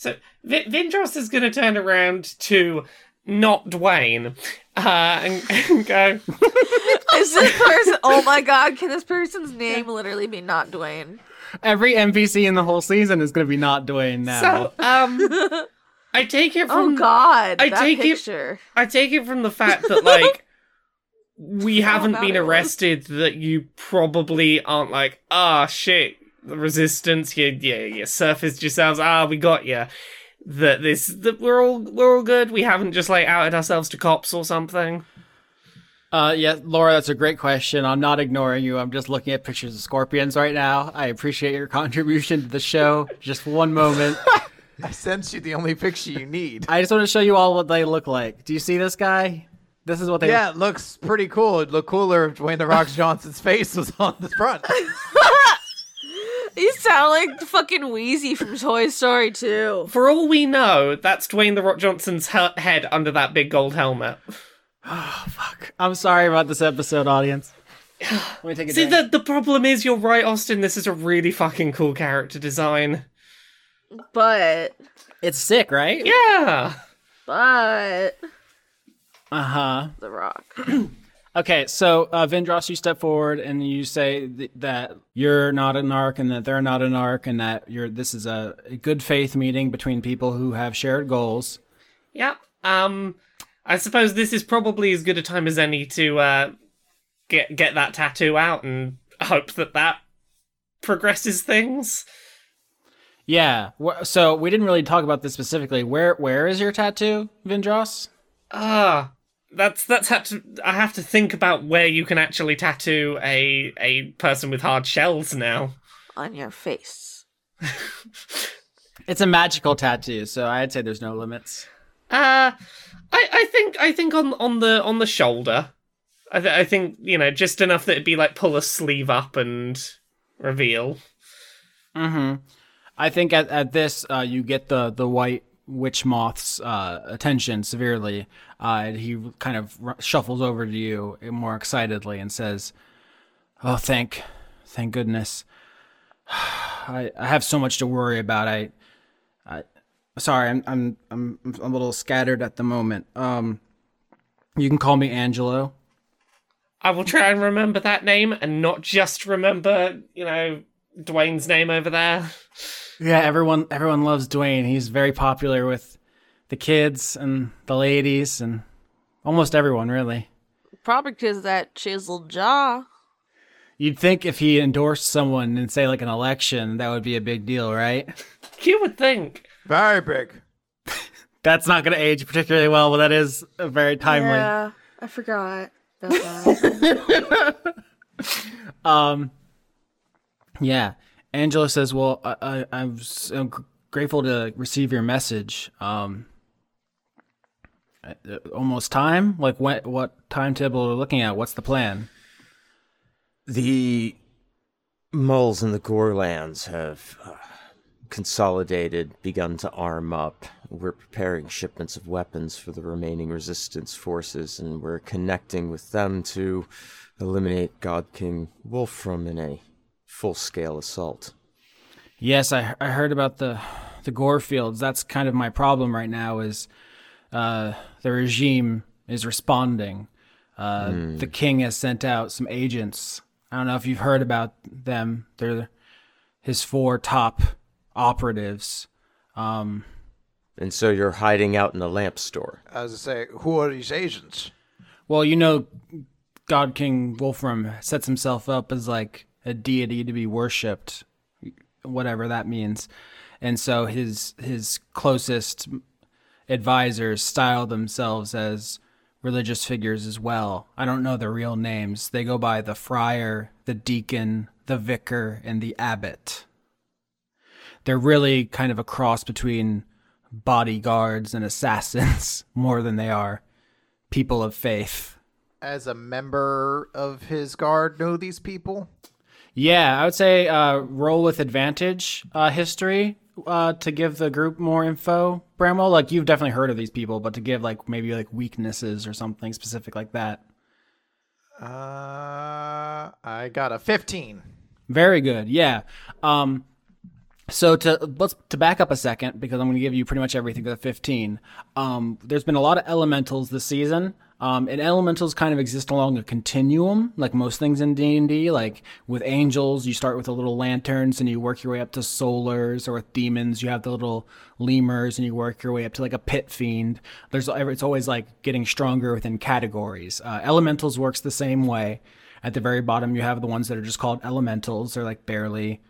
So v- Vindros is going to turn around to not Dwayne uh, and, and go. Is this person? Oh my God! Can this person's name literally be not Dwayne? Every NPC in the whole season is gonna be not Dwayne now. So um, I take it from. Oh from God! I that take it- picture. I take it from the fact that like we haven't been it was. arrested that you probably aren't like ah shit the resistance you yeah you surfaced yourselves ah we got you that this that we're all we're all good we haven't just like outed ourselves to cops or something Uh, yeah, Laura, that's a great question. I'm not ignoring you. I'm just looking at pictures of scorpions right now. I appreciate your contribution to the show. Just one moment. I sent you the only picture you need. I just want to show you all what they look like. Do you see this guy? This is what they Yeah, it looks pretty cool. It'd look cooler if Dwayne the Rock Johnson's face was on the front. You sound like fucking Wheezy from Toy Story 2. for all we know that's Dwayne the Rock Johnson's he- head under that big gold helmet Oh Fuck. I'm sorry about this episode, audience. Let me take a see drink. the the problem is you're right Austin this is a really fucking cool character design But, It's sick, right? yeah but, Uh huh. The Rock. Okay, so uh, Vindros, you step forward and you say th- that you're not an arc and that they're not an arc and that you're. This is a, good faith meeting between people who have shared goals. Yep. Um, I suppose this is probably as good a time as any to uh, get get that tattoo out and hope that that progresses things. Yeah. So we didn't really talk about this specifically. Where where is your tattoo, Vindros? Ah, that's that's had to. I have to think about where you can actually tattoo a a person with hard shells now. On your face. It's a magical tattoo, so I'd say there's no limits. Uh, I, I think I think on on the on the shoulder. I, th- I think you know just enough that it'd be like pull a sleeve up and reveal. Mm-hmm. I think at, at this, uh, you get the, the white witch moth's uh, attention severely. Uh, he kind of r- shuffles over to you more excitedly and says, "Oh, thank, thank goodness. I, I have so much to worry about. I, I, sorry, I'm I'm I'm I'm a little scattered at the moment. Um, you can call me Angelo. I will try and remember that name and not just remember, you know, Dwayne's name over there. Yeah, everyone everyone loves Dwayne. He's very popular with the kids and the ladies and almost everyone, really. Probably because that chiseled jaw. You'd think if he endorsed someone in say like an election, that would be a big deal, right? You would think. Very big. That's not going to age particularly well, but that is very timely. Yeah, I forgot about that. Um, yeah. Angelo says, "Well, I, I, I'm so gr- grateful to receive your message. Um, uh, uh, almost time. Like, what what timetable are we looking at? What's the plan? The Mulls in the Gorlands have uh, consolidated, begun to arm up. We're preparing shipments of weapons for the remaining resistance forces, and we're connecting with them to eliminate God King Wolfram in a full scale assault. Yes, I I heard about the the gore fields. That's kind of my problem right now. Is uh, the regime is responding. Uh, The king has sent out some agents. I don't know if you've heard about them. They're his four top operatives. Um, And so you're hiding out in the lamp store. I was to say, who are these agents? well, you know, God King Wolfram sets himself up as like a deity to be worshipped, whatever that means. And so his his closest advisors style themselves as religious figures as well. I don't know their real names. They go by the friar, the deacon, the vicar, and the abbot. They're really kind of a cross between bodyguards and assassins more than they are people of faith. As a member of his guard, know these people? Yeah, I would say uh, roll with advantage uh, history uh, to give the group more info. Bramwell, like you've definitely heard of these people, but to give like maybe like weaknesses or something specific like that. Uh, I got a 15. Very good. Yeah. Um, so to let's to back up a second because I'm going to give you pretty much everything to the 15. Um, there's been a lot of elementals this season. Um, and elementals kind of exist along a continuum, like most things in D and D. Like with angels, you start with the little lanterns and you work your way up to solars, or with demons, you have the little lemurs and you work your way up to like a pit fiend. There's it's always like getting stronger within categories. Uh, elementals works the same way. At the very bottom, you have the ones that are just called elementals. They're like barely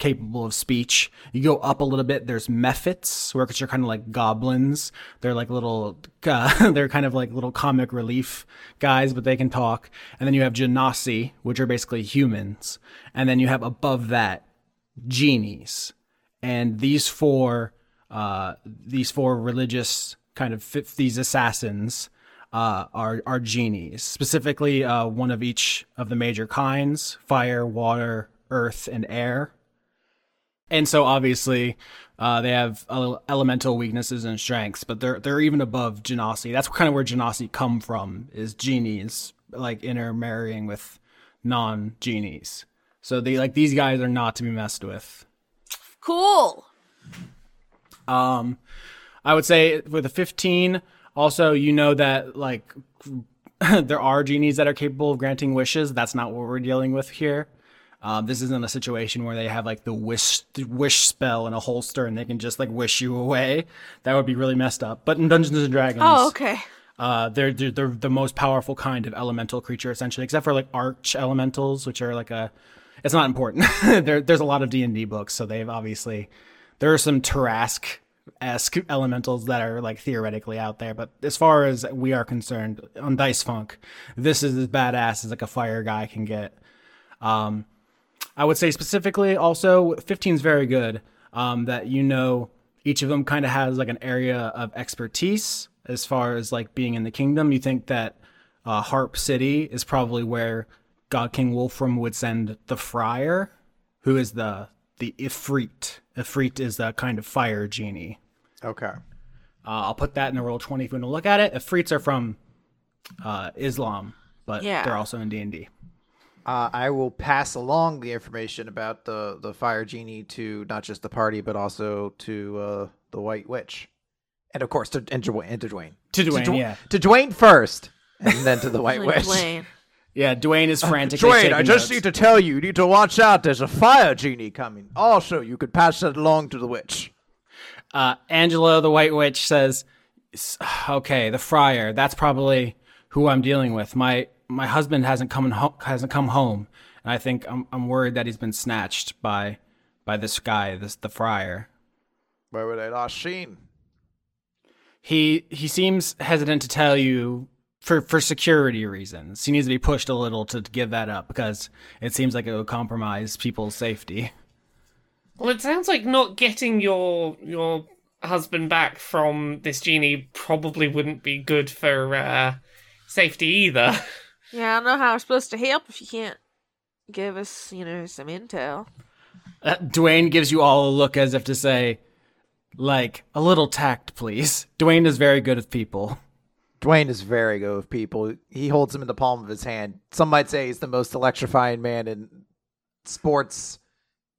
capable of speech. You go up a little bit. There's mephits, which are kind of like goblins. They're like little, uh, they're kind of like little comic relief guys, but they can talk. And then you have genasi, which are basically humans. And then you have above that genies. And these four, uh, these four religious kind of these assassins uh, are are genies. Specifically, uh, one of each of the major kinds: fire, water, earth, and air. And so obviously, uh, they have ele- elemental weaknesses and strengths, but they're they're even above Genasi. That's kind of where Genasi come from is genies like intermarrying with non genies. So they like these guys are not to be messed with. cool. Um, I would say with a 15, also, you know that like there are genies that are capable of granting wishes. That's not what we're dealing with here. Um, this isn't a situation where they have like the wish wish spell in a holster and they can just like wish you away. That would be really messed up. But in Dungeons and Dragons, Oh, okay. uh, they're, they're they're the most powerful kind of elemental creature essentially, except for like arch elementals, which are like a. It's not important. there, there's a lot of D and D books, so they've obviously there are some Tarrasque esque elementals that are like theoretically out there, but as far as we are concerned on Dice Funk, this is as badass as like a fire guy can get. Um, I would say specifically also 15 is very good. Um, that you know each of them kind of has like an area of expertise as far as like being in the kingdom. You think that uh, Harp City is probably where God King Wolfram would send the Friar, who is the the Ifrit. Ifrit is the kind of fire genie. Okay. Uh, I'll put that in the roll twenty if you want to look at it. Ifrits are from uh, Islam, but Yeah. they're also in D and D. Uh, I will pass along the information about the, the fire genie to not just the party, but also to uh, the White Witch, and of course to and Dwayne. And to Dwayne. To Dwayne, Dw- yeah, To Dwayne first, and then to the White Like Witch. Dwayne. yeah. Dwayne is frantically. Dwayne, I just notes. need to tell you, you need to watch out. There's a fire genie coming. Also, you could pass that along to the witch. uh, Angelo, the White Witch, says, "Okay, the Friar. That's probably who I'm dealing with. My my husband hasn't come ho- hasn't come home, and I think I'm I'm worried that he's been snatched by by this guy, this the Friar. Where were they last seen? He he seems hesitant to tell you." For, for security reasons, he needs to be pushed a little to give that up because it seems like it would compromise people's safety. Well, it sounds like not getting your your husband back from this genie probably wouldn't be good for uh, safety either. Yeah, I don't know how I'm supposed to help if you can't give us, you know, some intel. Uh, Dwayne gives you all a look as if to say, like, a little tact, please. Dwayne is very good with people. Dwayne is very good with people. He holds them in the palm of his hand. Some might say he's the most electrifying man in sports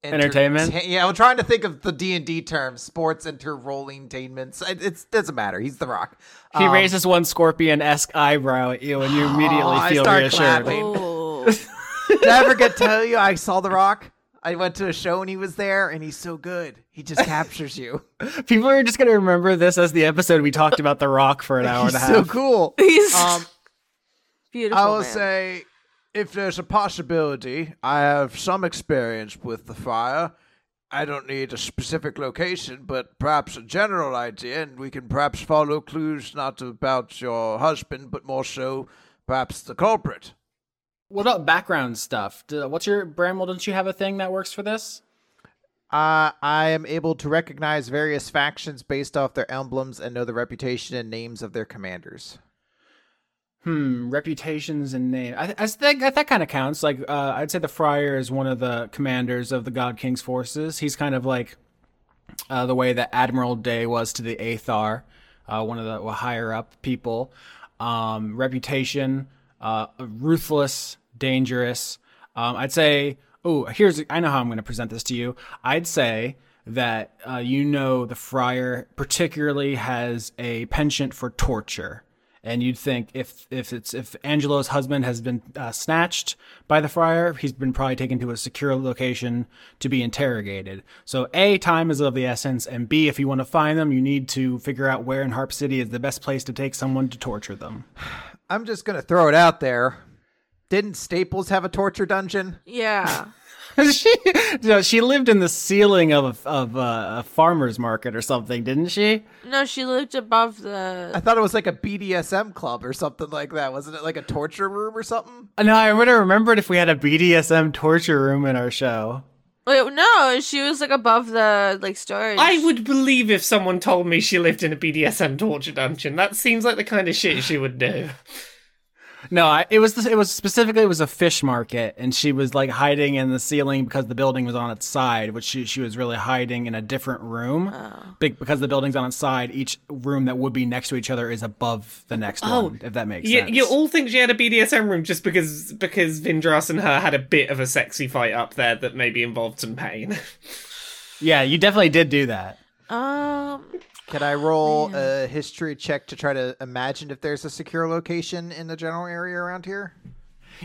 enter- Entertainment? Yeah, I'm trying to think of the D and D term: sports interrolling tainments. It it's, doesn't matter. He's the Rock. He Um, raises one scorpion esque eyebrow at you, and you immediately I feel start reassured. clapping. Oh, Did I ever get to tell you I saw the Rock? I went to a show and he was there, and he's so good. He just captures you. People are just going to remember this as the episode we talked about The Rock for an hour he's and a half. so cool. he's Um, beautiful. I will man. say, if there's a possibility, I have some experience with the fire. I don't need a specific location, but perhaps a general idea, and we can perhaps follow clues not about your husband, but more so perhaps the culprit. What about background stuff? What's your, Bramwell, don't you have a thing that works for this? Uh, I am able to recognize various factions based off their emblems and know the reputation and names of their commanders. Hmm, reputations and name. I, I think that, that kind of counts. Like, uh, I'd say the Friar is one of the commanders of the God King's forces. He's kind of like uh, the way that Admiral Day was to the Aethar, uh, one of the higher up people. Um, reputation, uh, ruthless, dangerous. Um, I'd say, oh, here's, I know how I'm going to present this to you. I'd say that uh, you know the Friar particularly has a penchant for torture and you'd think if if it's if Angelo's husband has been uh, snatched by the friar, he's been probably taken to a secure location to be interrogated. So a time is of the essence, and b if you want to find them, you need to figure out where in Harp City is the best place to take someone to torture them. I'm just gonna throw it out there. Didn't Staples have a torture dungeon? yeah. she you know, she lived in the ceiling of of uh, a farmer's market or something, didn't she? No, she lived above the. I thought it was like a BDSM club or something like that. Wasn't it like a torture room or something? No, I would have remembered if we had a BDSM torture room in our show. Wait, no, she was like above the like storage. I would believe if someone told me she lived in a BDSM torture dungeon. That seems like the kind of shit she would do. No, I, it was it was specifically it was a fish market, and she was like hiding in the ceiling because the building was on its side, which she she was really hiding in a different room. Big because the building's on its side, each room that would be next to each other is above the next Oh, one. If that makes You, sense. you all think she had a BDSM room just because because Vindras and her had a bit of a sexy fight up there that maybe involved some pain. yeah, you definitely did do that. Um. Can I roll a history check to try to imagine if there's a secure location in the general area around here?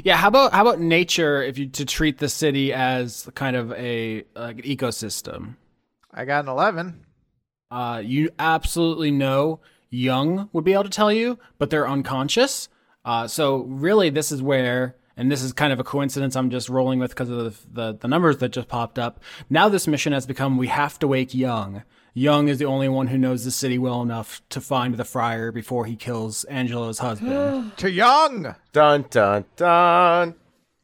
Yeah, how about how about nature? If you to treat the city as kind of a like an ecosystem. I got an 11. Uh, you absolutely know Young would be able to tell you, but they're unconscious. Uh, so really, this is where, and this is kind of a coincidence. I'm just rolling with because of the, the the numbers that just popped up. Now this mission has become: we have to wake Young. Young is the only one who knows the city well enough to find the friar before he kills Angelo's husband. To Young! Dun dun dun.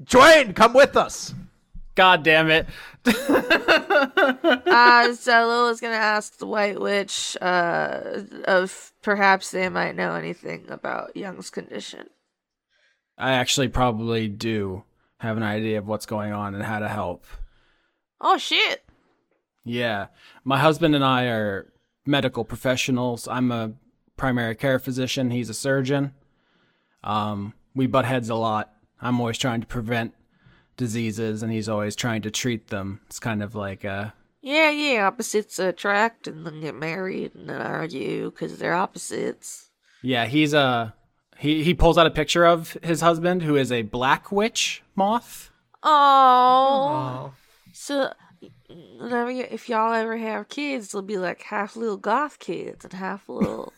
Dwayne, come with us! God damn it. uh, so Lola's gonna ask the White Witch uh, if perhaps they might know anything about Young's condition. I actually probably do have an idea of what's going on and how to help. Oh shit! Yeah. My husband and I are medical professionals. I'm a primary care physician, he's a surgeon. Um, we butt heads a lot. I'm always trying to prevent diseases and he's always trying to treat them. It's kind of like uh Yeah, yeah. Opposites attract, and then get married and then argue because they're opposites. yeah, he's a he he pulls out a picture of his husband who is a black witch moth. Oh, Oh. so whenever you, if y'all ever have kids, they'll be like half little goth kids and half little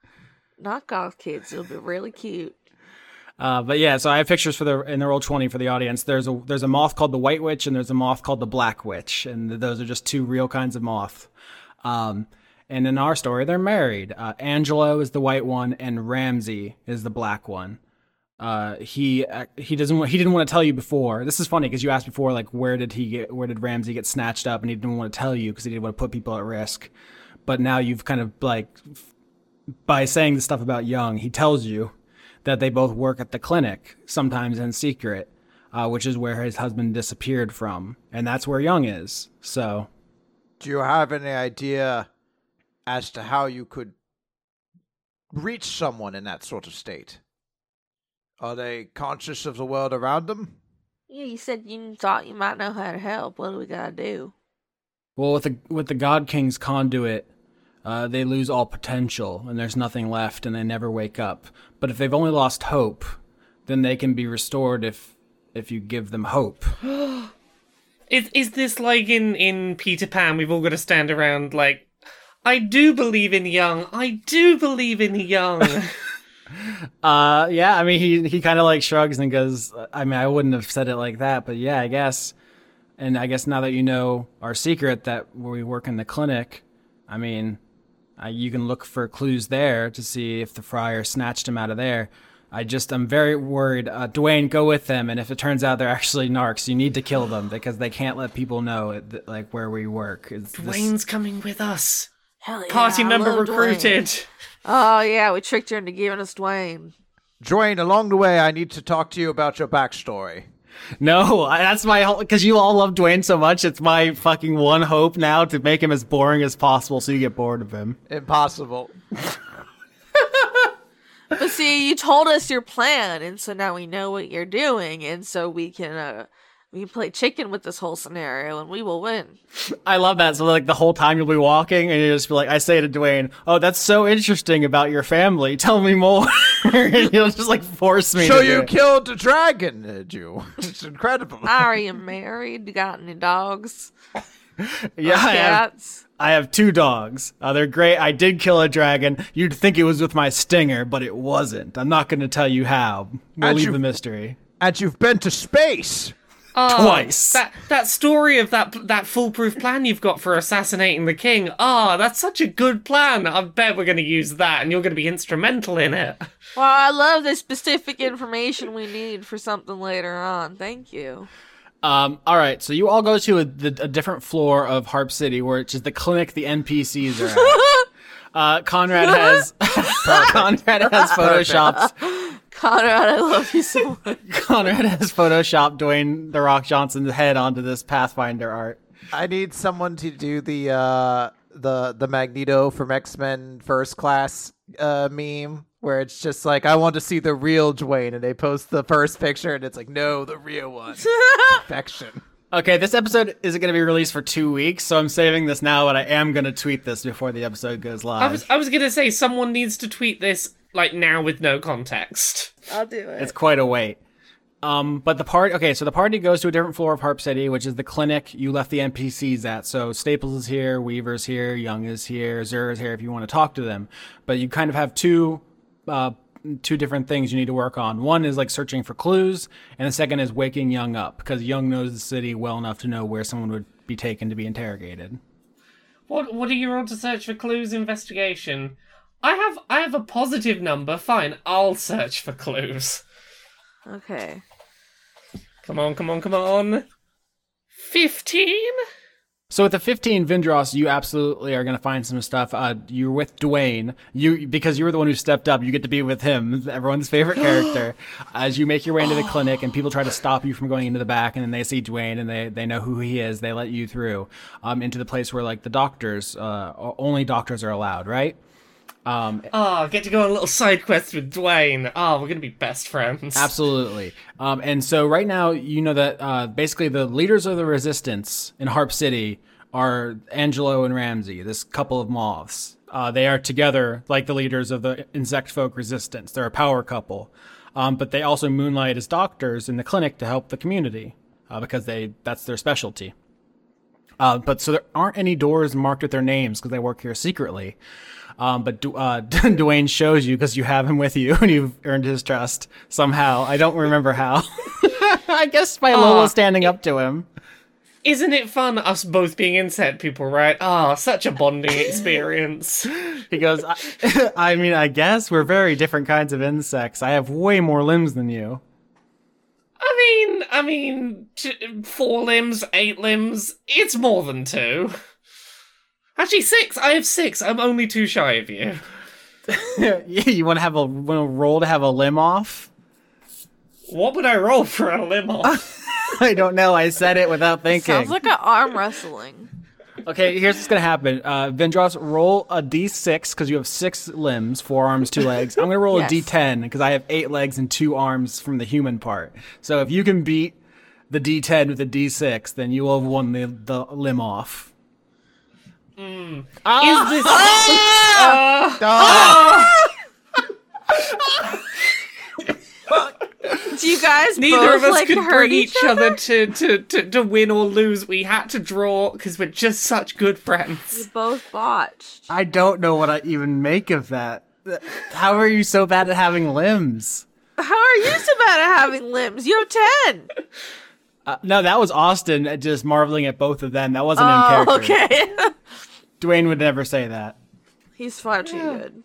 not goth kids. It'll be really cute. Uh, but yeah, so I have pictures for the in the roll twenty for the audience. There's a there's a moth called the white witch and there's a moth called the black witch, and those are just two real kinds of moth. Um, and in our story, they're married. Uh, Angelo is the white one, and Ramsey is the black one. Uh, he uh, he doesn't he didn't want to tell you before. This is funny because you asked before like where did he get where did Ramsey get snatched up, and he didn't want to tell you because he didn't want to put people at risk. But now you've kind of like by saying the stuff about Young, he tells you that they both work at the clinic, sometimes in secret, uh, which is where his husband disappeared from, and that's where Young is. So Do you have any idea as to how you could reach someone in that sort of state? Are they conscious of the world around them? Yeah, you said you thought you might know how to help. What do we gotta do? Well, with the with the God King's conduit, uh, they lose all potential, and there's nothing left, and they never wake up. But if they've only lost hope, then they can be restored if if you give them hope. Is is this like in in Peter Pan? We've all got to stand around like. I do believe in young. I do believe in young. Uh, yeah, I mean, he he kind of like shrugs and goes, I mean, I wouldn't have said it like that, but yeah, I guess. And I guess now that you know our secret that we work in the clinic, I mean, uh, you can look for clues there to see if the friar snatched him out of there. I just, I'm very worried. Uh, Dwayne, go with them, and if it turns out they're actually narcs, you need to kill them because they can't let people know it, like where we work. It's this- Dwayne's coming with us. Hell yeah, Party I member love Dwayne. recruited. Oh yeah, we tricked her into giving us Dwayne. Dwayne, along the way, I need to talk to you about your backstory. No, that's my whole because you all love Dwayne so much. It's my fucking one hope now to make him as boring as possible, so you get bored of him. Impossible. But see, you told us your plan, and so now we know what you're doing, and so we can uh we can play chicken with this whole scenario, and we will win. I love that. So like the whole time you'll be walking, and you just be like, I say to Dwayne, "Oh, that's so interesting about your family. Tell me more." and he'll just like force me. So to do you it. killed the dragon, did you? It's incredible. Are you married? You got any dogs? yeah, I have, Cats? I have two dogs. Uh, they're great. I did kill a dragon. You'd think it was with my stinger, but it wasn't. I'm not going to tell you how. We'll How'd leave the mystery. and you've been to space. Oh, Twice. That that story of that that foolproof plan you've got for assassinating the king. Ah, that's such a good plan. I bet we're going to use that, and you're going to be instrumental in it. Well, I love the specific information we need for something later on. Thank you. Um, all right, so you all go to a, the, a different floor of Harp City, which is the clinic the NPCs are at. Uh, Conrad has Conrad has photoshopped Conrad, I love you so much. Conrad has photoshopped Dwayne the Rock Johnson's head onto this Pathfinder art. I need someone to do the uh the the Magneto from X Men First Class uh meme where it's just like I want to see the real Dwayne and they post the first picture and it's like no the real one perfection. Okay, this episode isn't going to be released for two weeks, so I'm saving this now, but I am going to tweet this before the episode goes live. I was I was going to say someone needs to tweet this like now with no context. I'll do it. It's quite a wait. Um, but the part, okay, so the party goes to a different floor of Harp City, which is the clinic you left the NPCs at. So Staples is here, Weaver's here, Young is here, Zur is here if you want to talk to them. But you kind of have two, uh, two different things you need to work on. One is like searching for clues, and the second is waking Young up because Young knows the city well enough to know where someone would be taken to be interrogated. What what are you on to search for clues? Investigation. I have I have a positive number. Fine, I'll search for clues. Okay. Come on, come on, come on. 15? So with the 15 Vindros, you absolutely are going to find some stuff. Uh, you're with Dwayne. You because you were the one who stepped up. You get to be with him, everyone's favorite character. As you make your way into the clinic, and people try to stop you from going into the back, and then they see Dwayne, and they they know who he is. They let you through um, into the place where like the doctors, uh, only doctors are allowed, right? Um, Oh, get to go on a little side quest with Dwayne. Oh, we're gonna be best friends. Absolutely. Um, and so right now, you know that uh, basically the leaders of the resistance in Harp City are Angelo and Ramsey, this couple of moths. Uh, they are together like the leaders of the insect folk resistance. They're a power couple. Um, but they also moonlight as doctors in the clinic to help the community uh, because they that's their specialty. Uh, but so there aren't any doors marked with their names because they work here secretly. Um, but Du- uh, Dwayne shows you because you have him with you and you've earned his trust somehow. I don't remember how. I guess by Lola standing up to him. Isn't it fun us both being insect people, right? Ah, such a bonding experience. He goes, I, I mean, I guess we're very different kinds of insects. I have way more limbs than you. I mean, I mean, t- four limbs, eight limbs, it's more than two. Actually, six. I have six. I'm only two shy of you. Yeah, you want to have a want to roll to have a limb off? What would I roll for a limb off? I don't know. I said it without thinking. Sounds like an arm wrestling. Okay, here's what's gonna happen. Uh, Vendros, roll a d6 because you have six limbs, four arms, two legs. I'm gonna roll Yes. a d10 because I have eight legs and two arms from the human part. So if you can beat the d10 with a d6, then you will have won the, the limb off. Is this? Ah! Ah! Ah! Do you guys Neither both, of us like, could hurt bring each each other to, to, to, to win or lose. We had to draw because we're just such good friends. You both botched. I don't know what I even make of that. How are you so bad at having limbs? How are you so bad at having limbs? You have ten. Uh, no, that was Austin uh, just marveling at both of them. That wasn't in Oh, character. okay. Dwayne would never say that. He's far too good.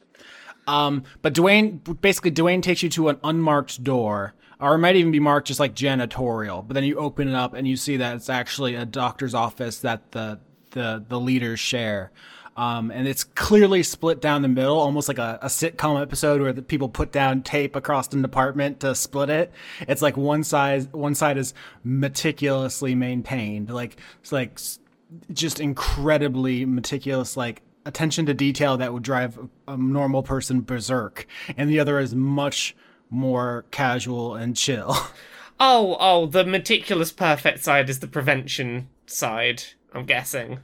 Um, but Dwayne, basically, Dwayne takes you to an unmarked door, or it might even be marked just like janitorial. But then you open it up and you see that it's actually a doctor's office that the the the leaders share. Um, and it's clearly split down the middle, almost like a, a sitcom episode where the people put down tape across an apartment to split it. It's like one side, one side is meticulously maintained, like it's like just incredibly meticulous, like attention to detail that would drive a, a normal person berserk, and the other is much more casual and chill. Oh, oh, the meticulous perfect side is the prevention side, I'm guessing.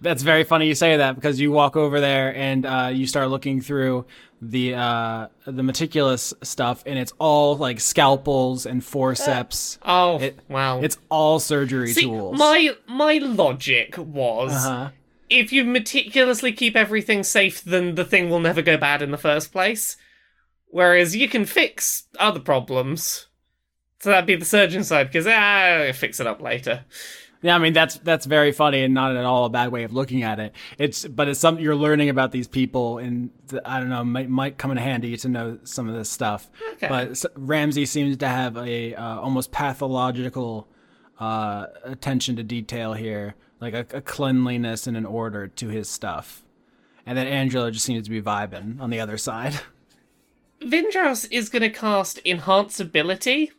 That's very funny you say that because you walk over there and uh, you start looking through the uh, the meticulous stuff, and it's all like scalpels and forceps. Oh, It- wow. It's all surgery See, tools. my my logic was Uh-huh. if you meticulously keep everything safe, then the thing will never go bad in the first place. Whereas you can fix other problems. So that'd be the surgeon side, because ah, fix it up later. Yeah, I mean that's that's very funny and not at all a bad way of looking at it. It's but it's something you're learning about these people, and I don't know might might come in handy to know some of this stuff. Okay. But Ramsey seems to have a uh, almost pathological uh, attention to detail here, like a, a cleanliness and an order to his stuff. And then Angelo just seems to be vibing on the other side. Vindros is going to cast Enhance Ability,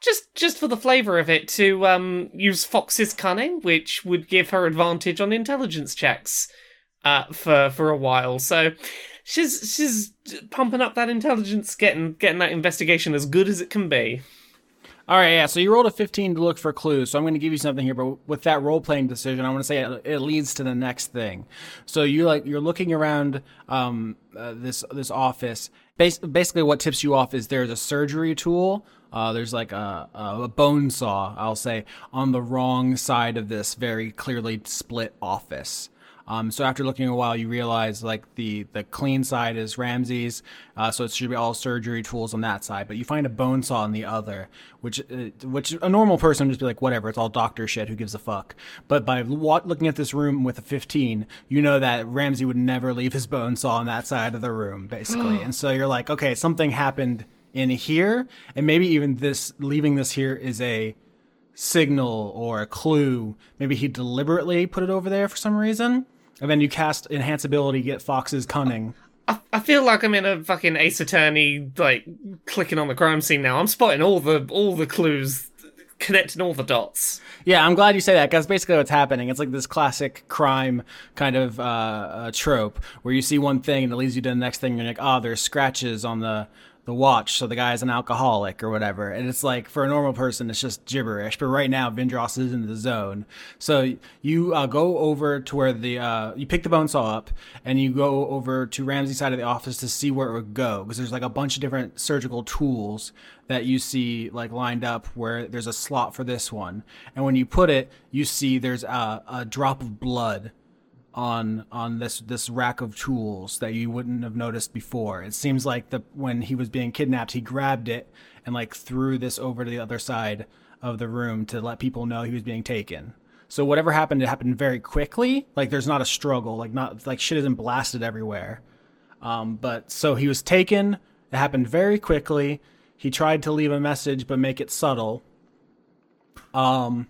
just just for the flavour of it, to um, use Fox's Cunning, which would give her advantage on intelligence checks uh, for for a while. So she's she's pumping up that intelligence, getting getting that investigation as good as it can be. All right, yeah. So you rolled a 15 to look for clues. So I'm going to give you something here, but with that role playing decision, I want to say it, it leads to the next thing. So you like you're looking around um, uh, this this office. Bas- basically, what tips you off is there's a surgery tool. Uh, there's like a, a bone saw, I'll say, on the wrong side of this very clearly split office. Um, so after looking a while, you realize like the the clean side is Ramsey's, uh, so it should be all surgery tools on that side. But you find a bone saw on the other, which uh, which a normal person would just be like, whatever, it's all doctor shit. Who gives a fuck? But by looking at this room with a 15, you know that Ramsey would never leave his bone saw on that side of the room, basically. and so you're like, okay, something happened in here, and maybe even this leaving this here is a signal or a clue. Maybe he deliberately put it over there for some reason. And then you cast enhance ability, get Fox's cunning. I, I feel like I'm in a fucking Ace Attorney, like clicking on the crime scene now. I'm spotting all the all the clues, connecting all the dots. Yeah, I'm glad you say that because basically what's happening. It's like this classic crime kind of uh, uh, trope where you see one thing and it leads you to the next thing. And you're like, oh, there's scratches on the the watch, so the guy's an alcoholic or whatever. And it's like for a normal person, it's just gibberish. But right now, Vindros is in the zone. So you uh, go over to where the uh, you pick the bone saw up, and you go over to Ramsey's side of the office to see where it would go because there's like a bunch of different surgical tools that you see like lined up where there's a slot for this one. And when you put it, you see there's a, a drop of blood on on this this rack of tools that you wouldn't have noticed before. It seems like the when he was being kidnapped, he grabbed it and like threw this over to the other side of the room to let people know he was being taken. So whatever happened, it happened very quickly. Like there's not a struggle. Like not like shit isn't blasted everywhere. Um, but so he was taken. It happened very quickly. He tried to leave a message, but make it subtle. Um,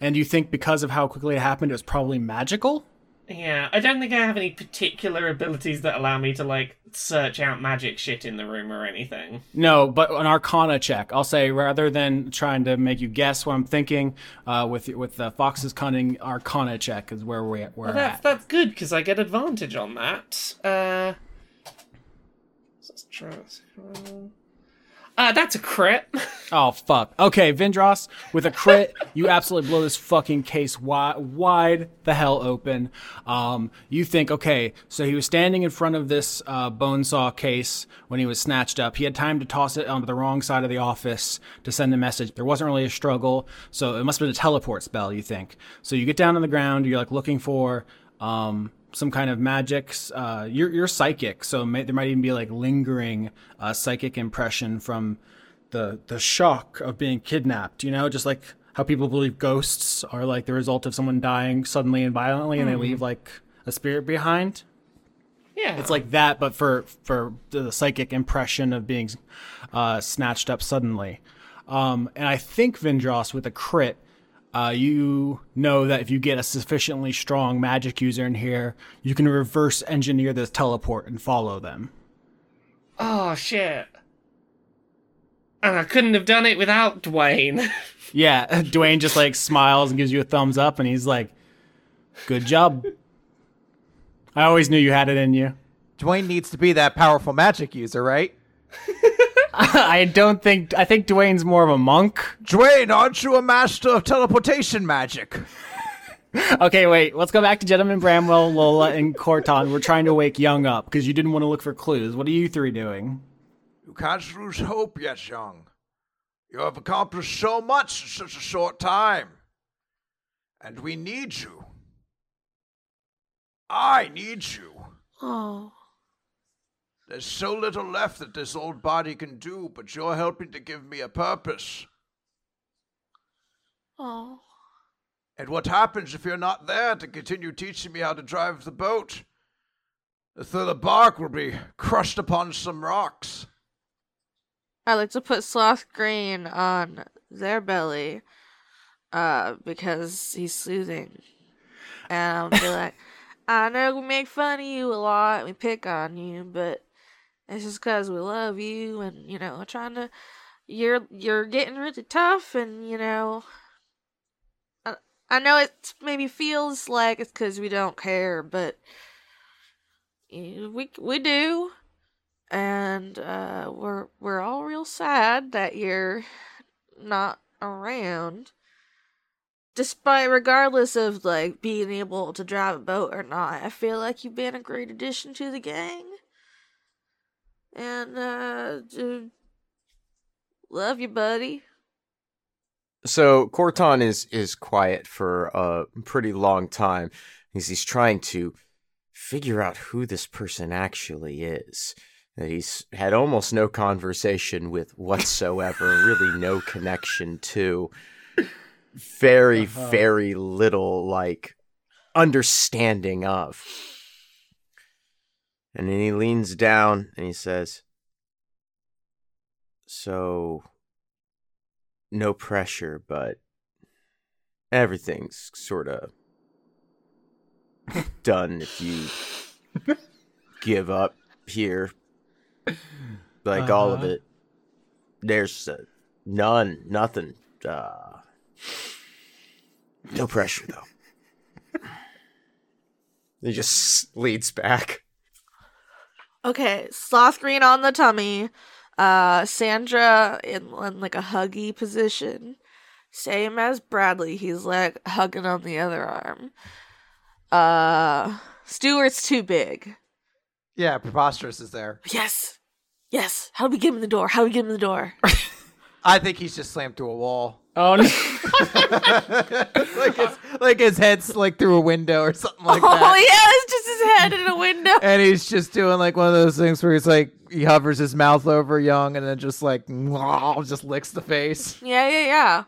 and you think because of how quickly it happened, it was probably magical? Yeah, I don't think I have any particular abilities that allow me to like search out magic shit in the room or anything. No, but an Arcana check. I'll say rather than trying to make you guess what I'm thinking, uh, with with the Fox's cunning, Arcana check is where we're, we're Well, that's at. that's good because I get advantage on that. Uh, so let's try this. Uh, that's a crit. Oh fuck. Okay, Vindros with a crit, you absolutely blow this fucking case wide, wide the hell open. Um, you think, okay, so he was standing in front of this uh, bone saw case when he was snatched up. He had time to toss it onto the wrong side of the office to send a message. There wasn't really a struggle, so it must have been a teleport spell. You think? So you get down on the ground. You're like looking for. Um, some kind of magics. Uh, you're you're psychic, so may, there might even be like lingering uh, psychic impression from the the shock of being kidnapped. You know, just like how people believe ghosts are like the result of someone dying suddenly and violently, and they leave like a spirit behind. Yeah, It's like that, but for for the psychic impression of being uh, snatched up suddenly. Um, and I think Vindros with a crit, uh, you know that if you get a sufficiently strong magic user in here, you can reverse engineer this teleport and follow them. Oh shit. And I couldn't have done it without Dwayne. Yeah, Dwayne just like smiles and gives you a thumbs up, and he's like, "Good job." I always knew you had it in you. Dwayne needs to be that powerful magic user, right? I don't think. I think Dwayne's more of a monk. Dwayne, aren't you a master of teleportation magic? Okay, wait. Let's go back to Gentleman Bramwell, Lola, and Corton. We're trying to wake Young up because you didn't want to look for clues. What are you three doing? You can't lose hope yet, young. You have accomplished so much in such a short time. And we need you. I need you. Oh. There's so little left that this old body can do, but you're helping to give me a purpose. Oh. And what happens if you're not there to continue teaching me how to drive the boat? The further bark will be crushed upon some rocks. I like to put sloth green on their belly, uh, because he's soothing. And I'll be like, I know we make fun of you a lot, we pick on you, but it's just because we love you, and you know, trying to. You're you're getting really tough, and you know. I, I know it maybe feels like it's because we don't care, but we we do and uh, we're we're all real sad that you're not around. Despite, regardless of like being able to drive a boat or not, I feel like you've been a great addition to the gang. And uh, love you, buddy. So Corton is is quiet for a pretty long time because he's trying to figure out who this person actually is. That he's had almost no conversation with whatsoever, really no connection to. Very, Uh-huh. very little like understanding of. And then he leans down and he says, So no pressure, but everything's sort of done if you give up here. Like all of Uh-huh. it. There's uh, none, nothing. Uh, no pressure though. He just leads back. Okay, sloth green on the tummy. Uh, Sandra in, in like a huggy position. Same as Bradley. He's like hugging on the other arm. Uh, Stewart's too big. Yeah, preposterous is there. Yes, yes. How do we get him in the door? How do we get him in the door? I think he's just slammed through a wall. Oh no! like his like his head's like through a window or something like oh that. yeah, it's just his head in a window. And he's just doing like one of those things where he's like he hovers his mouth over young and then just like just licks the face. Yeah, yeah, yeah.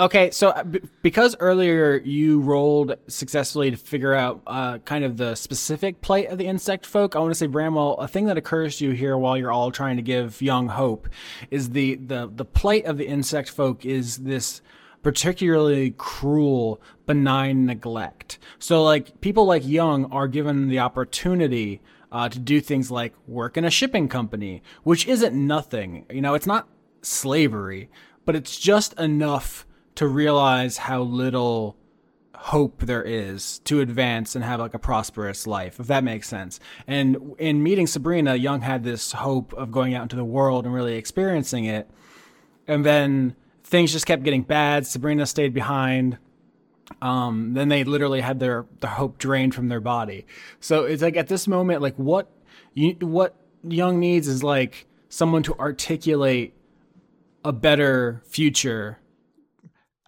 Okay, so uh, because earlier you rolled successfully to figure out uh, kind of the specific plight of the insect folk, I want to say, Bramwell, a thing that occurs to you here while you're all trying to give young hope is the the the plight of the insect folk is this particularly cruel, benign neglect. So, like people like Young are given the opportunity uh, to do things like work in a shipping company, which isn't nothing. You know, it's not slavery, but it's just enough to realize how little hope there is to advance and have like a prosperous life, if that makes sense. And in meeting Sabrina, Young had this hope of going out into the world and really experiencing it. And then things just kept getting bad. Sabrina stayed behind. Um, then they literally had their, their hope drained from their body. So it's like at this moment, like what you, what Young needs is like someone to articulate a better future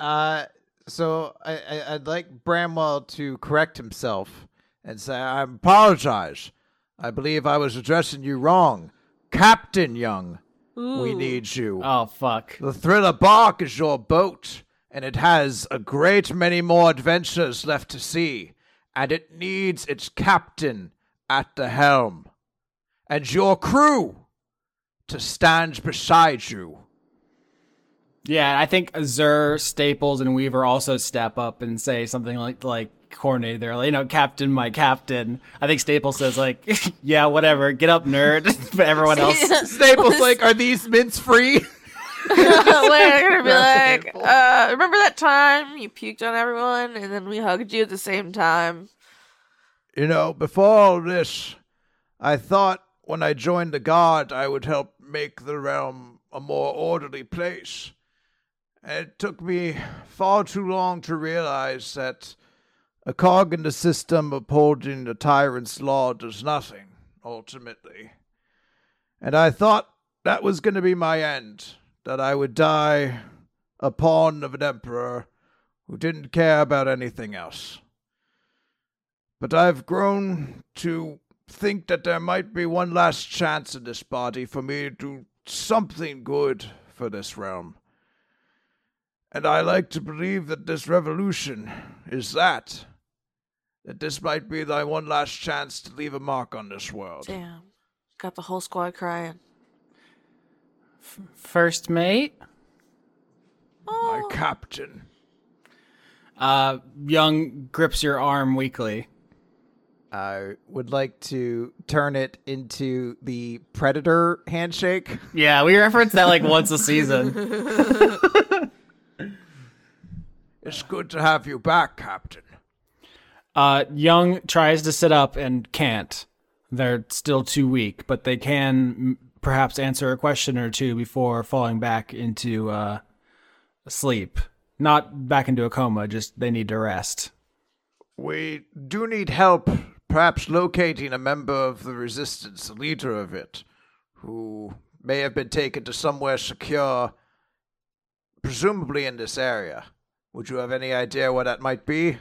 Uh, so I, I I'd like Bramwell to correct himself and say I apologize. I believe I was addressing you wrong, Captain Young. We need you. Oh fuck. The Thriller Bark is your boat, and it has a great many more adventures left to see, and it needs its captain at the helm, and your crew to stand beside you. Yeah, I think Azur, Staples, and Weaver also step up and say something like like coordinated there. Like, you know, Captain, my Captain. I think Staples says like, yeah, whatever, get up, nerd. but everyone else, Staples, like, are these mints free? They're gonna be like, uh, remember that time you puked on everyone and then we hugged you at the same time? You know, before all this, I thought when I joined the Guard I would help make the realm a more orderly place. It took me far too long to realize that a cog in the system upholding the tyrant's law does nothing, ultimately. And I thought that was going to be my end, that I would die a pawn of an emperor who didn't care about anything else. But I've grown to think that there might be one last chance in this body for me to do something good for this realm. And I like to believe that this revolution is that. That this might be thy one last chance to leave a mark on this world. Damn. Got the whole squad crying. first mate. My captain. Uh, Young grips your arm weakly. I would like to turn it into the predator handshake. Yeah, we reference that like once a season. It's good to have you back, Captain. Uh, Young tries to sit up and can't. They're still too weak, but they can perhaps answer a question or two before falling back into uh, sleep. Not back into a coma, just they need to rest. We do need help, perhaps locating a member of the resistance, the leader of it, who may have been taken to somewhere secure, presumably in this area. Would you have any idea what that might be?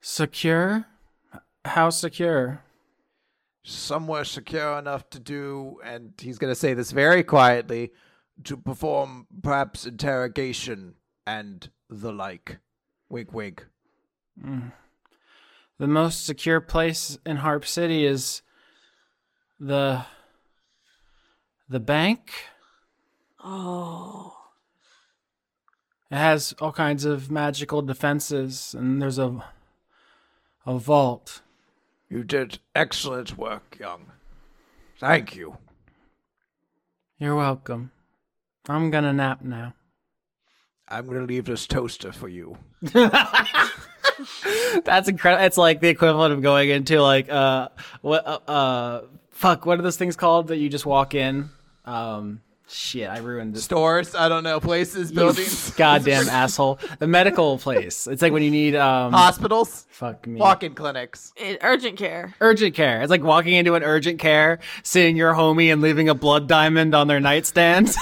Secure? How secure? Somewhere secure enough to do, and he's going to say this very quietly, to perform perhaps interrogation and the like. Wink, wink. Mm. The most secure place in Harp City is the the bank. Oh. It has all kinds of magical defenses, and there's a a vault. You did excellent work, young. Thank you. You're welcome. I'm gonna nap now. I'm gonna leave this toaster for you. That's incredible. It's like the equivalent of going into like uh what uh, uh fuck what are those things called that you just walk in? Um shit, I ruined this. Stores, I don't know, places, buildings, Goddamn asshole. The medical place. It's like when you need um hospitals, fuck me. walk-in clinics. In urgent care. Urgent care. It's like walking into an urgent care, seeing your homie and leaving a blood diamond on their nightstand.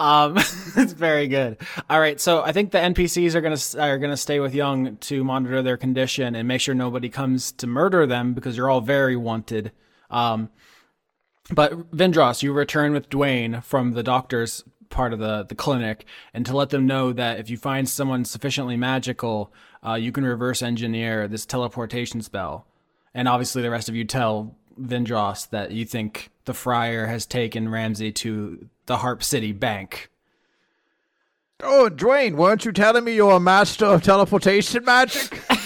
um, it's very good. All right, so I think the NPCs are gonna are gonna stay with Young to monitor their condition and make sure nobody comes to murder them because you're all very wanted. Um, but Vindros, you return with Dwayne from the doctor's part of the, the clinic, and to let them know that if you find someone sufficiently magical, uh, you can reverse engineer this teleportation spell. And obviously, the rest of you tell Vindros that you think the friar has taken Ramsey to the Harp City Bank. Oh, Dwayne, weren't you telling me you're a master of teleportation magic?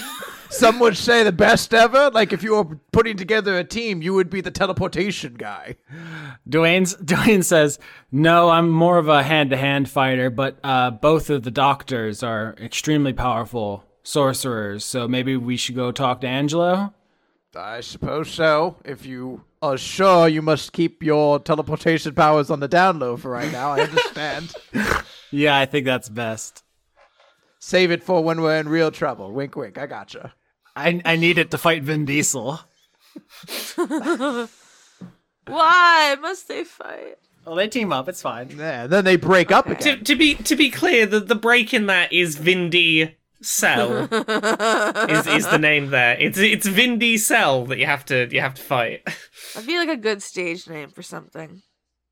Some would say the best ever. Like if you were putting together a team, you would be the teleportation guy. Dwayne's Dwayne says, "No, I'm more of a hand-to-hand fighter, but uh, both of the doctors are extremely powerful sorcerers. So maybe we should go talk to Angelo." I suppose so. If you are sure you must keep your teleportation powers on the down low for right now, I understand. Yeah, I think that's best. Save it for when we're in real trouble. Wink, wink. I gotcha. I I need it to fight Vin Diesel. Why must they fight? Well, they team up. It's fine. Yeah, then they break up To, again. to be to be clear, the, the break in that is Vindy Cell is is the name there. It's it's Vindy Cell that you have to you have to fight. I feel like a good stage name for something.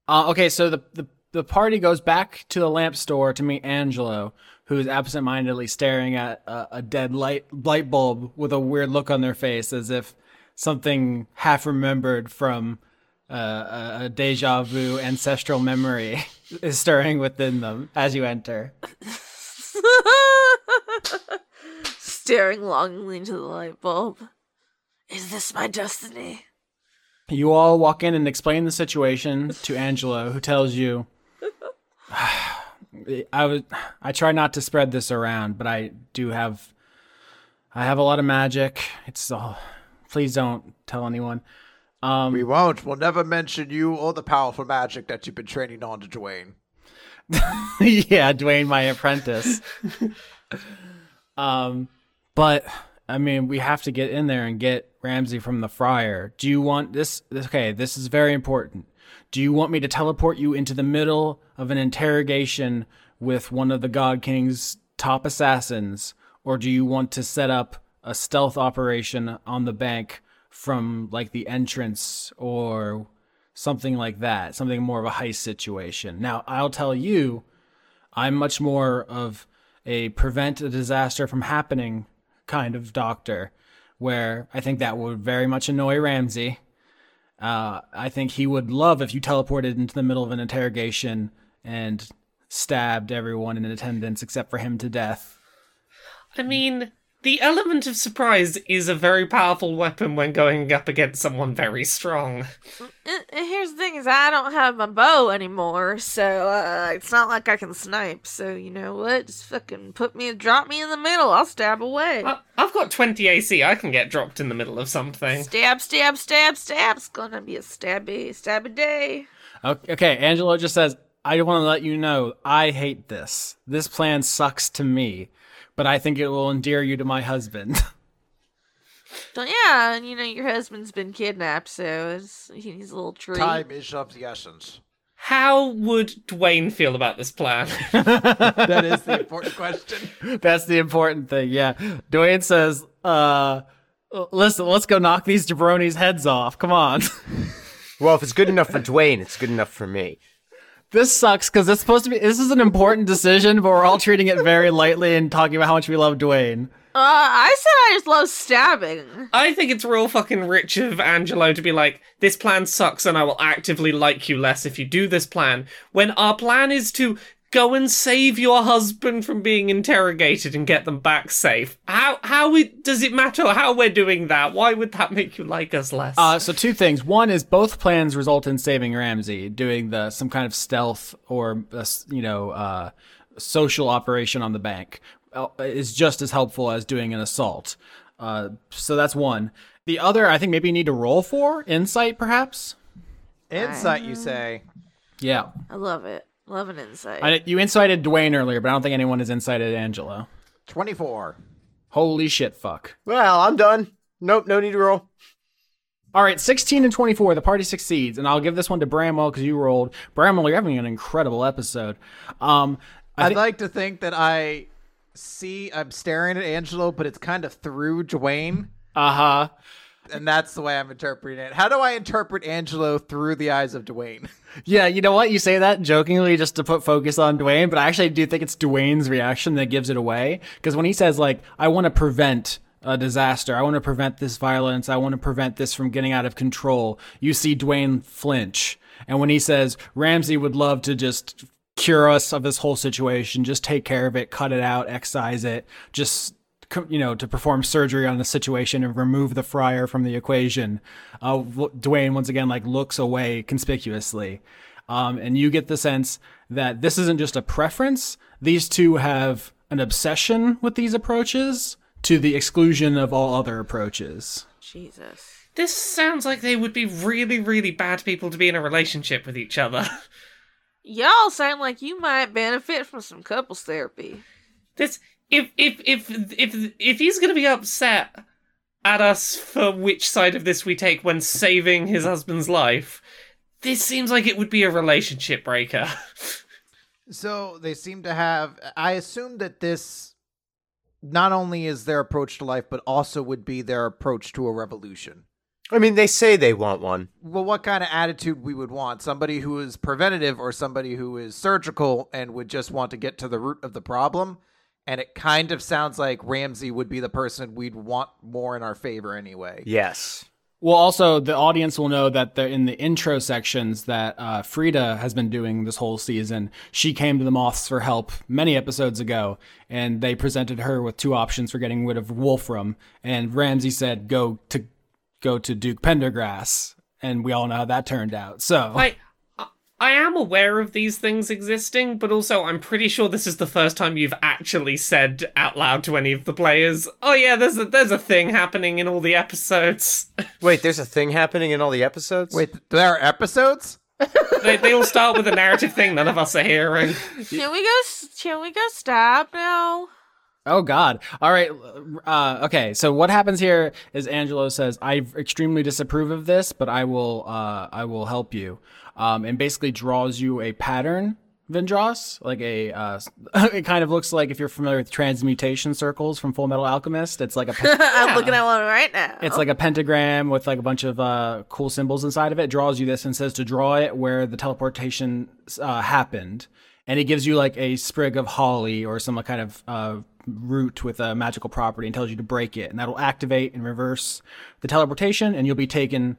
Uh, okay, so the, the the party goes back to the lamp store to meet Angelo, who is absentmindedly staring at a, a dead light light bulb with a weird look on their face, as if something half remembered from uh, a, a deja vu ancestral memory is stirring within them as you enter. Staring longingly into the light bulb. Is this my destiny? You all walk in and explain the situation to Angelo, who tells you, "I was, I try not to spread this around, but I do have, I have a lot of magic. It's all. Please don't tell anyone. Um, we won't. We'll never mention you or the powerful magic that you've been training on to Dwayne. yeah, Dwayne, my apprentice. um, but I mean, we have to get in there and get Ramsey from the Friar. Do you want this- Okay, this is very important. Do you want me to teleport you into the middle of an interrogation with one of the God King's top assassins, or do you want to set up a stealth operation on the bank from like the entrance or something like that, something more of a heist situation? Now, I'll tell you, I'm much more of a prevent a disaster from happening kind of doctor, where I think that would very much annoy Ramsey. Uh, I think he would love if you teleported into the middle of an interrogation and stabbed everyone in attendance except for him to death. I mean, the element of surprise is a very powerful weapon when going up against someone very strong. And, and here's the thing: is I don't have my bow anymore, so uh, it's not like I can snipe. So you know what? Just fucking put me, drop me in the middle. I'll stab away. I- I've got 20 AC. I can get dropped in the middle of something. Stab, stab, stab, stab. It's gonna be a stabby, stabby day. Okay, okay, Angelo just says, I want to let you know I hate this. This plan sucks to me, but I think it will endear you to my husband. So yeah, and you know your husband's been kidnapped, so it's, he's a little tree. Time is of the essence. How would Dwayne feel about this plan? That is the important question. That's the important thing, yeah. Dwayne says, uh, listen, let's go knock these jabronis' heads off. Come on. Well, if it's good enough for Dwayne, it's good enough for me. This sucks because it's supposed to be, this is an important decision, but we're all treating it very lightly and talking about how much we love Dwayne. Uh, I said I just love stabbing. I think it's real fucking rich of Angelo to be like, this plan sucks and I will actively like you less if you do this plan. When our plan is to go and save your husband from being interrogated and get them back safe. How how it, does it matter how we're doing that? Why would that make you like us less? Uh, so two things. One is both plans result in saving Ramsey, doing the some kind of stealth or uh, you know uh, social operation on the bank uh, is just as helpful as doing an assault. Uh, so that's one. The other, I think maybe you need to roll for insight, perhaps. Insight, you say? Yeah, I love it. Love an insight. I, you incited Dwayne earlier, but I don't think anyone has incited Angelo. 24. Holy shit, fuck. Well, I'm done. Nope, no need to roll. All right, 16 and 24, the party succeeds. And I'll give this one to Bramwell because you rolled. Bramwell, you're having an incredible episode. Um, I I'd think- like to think that I see, I'm staring at Angelo, but it's kind of through Dwayne. uh-huh. And that's the way I'm interpreting it. How do I interpret Angelo through the eyes of Dwayne? Yeah, you know what? You say that jokingly just to put focus on Dwayne, but I actually do think it's Dwayne's reaction that gives it away. Because when he says, like, I want to prevent a disaster, I want to prevent this violence, I want to prevent this from getting out of control, you see Dwayne flinch. And when he says, Ramsey would love to just cure us of this whole situation, just take care of it, cut it out, excise it, just you know, to perform surgery on the situation and remove the friar from the equation. Uh, Dwayne once again like looks away conspicuously, um, and you get the sense that this isn't just a preference. These two have an obsession with these approaches to the exclusion of all other approaches. Jesus. this sounds like they would be really, really bad people to be in a relationship with each other. Y'all sound like you might benefit from some couples therapy. This if if if if if he's gonna be upset at us for which side of this we take when saving his husband's life, this seems like it would be a relationship breaker. So they seem to have. I assume that this not only is their approach to life, but also would be their approach to a revolution. I mean, they say they want one. Well, what kind of attitude we would want? Somebody who is preventative or somebody who is surgical and would just want to get to the root of the problem? And it kind of sounds like Ramsey would be the person we'd want more in our favor anyway. Yes. Well, also the audience will know that they're in the intro sections that uh, Frida has been doing this whole season. She came to the Moths for help many episodes ago, and they presented her with two options for getting rid of Wolfram. And Ramsey said, "Go to go to Duke Pendergrass," and we all know how that turned out. So, I I am aware of these things existing, but also I'm pretty sure this is the first time you've actually said out loud to any of the players, "Oh yeah, there's a there's a thing happening in all the episodes." Wait, there's a thing happening in all the episodes? Wait, there are episodes? they they all start with a narrative thing none of us are hearing. Can we go? Can we go stab now? Oh God! All right. Uh, okay. So what happens here is Angelo says, "I extremely disapprove of this, but I will. Uh, I will help you." Um, and basically draws you a pattern, Vindros, like a. Uh, it kind of looks like if you're familiar with transmutation circles from Full Metal Alchemist. It's like a. pe- I'm looking at one right now. It's like a pentagram with like a bunch of uh, cool symbols inside of it. Draws you this and says to draw it where the teleportation uh, happened, and it gives you like a sprig of holly or some kind of uh, root with a magical property and tells you to break it, and that'll activate and reverse the teleportation, and you'll be taken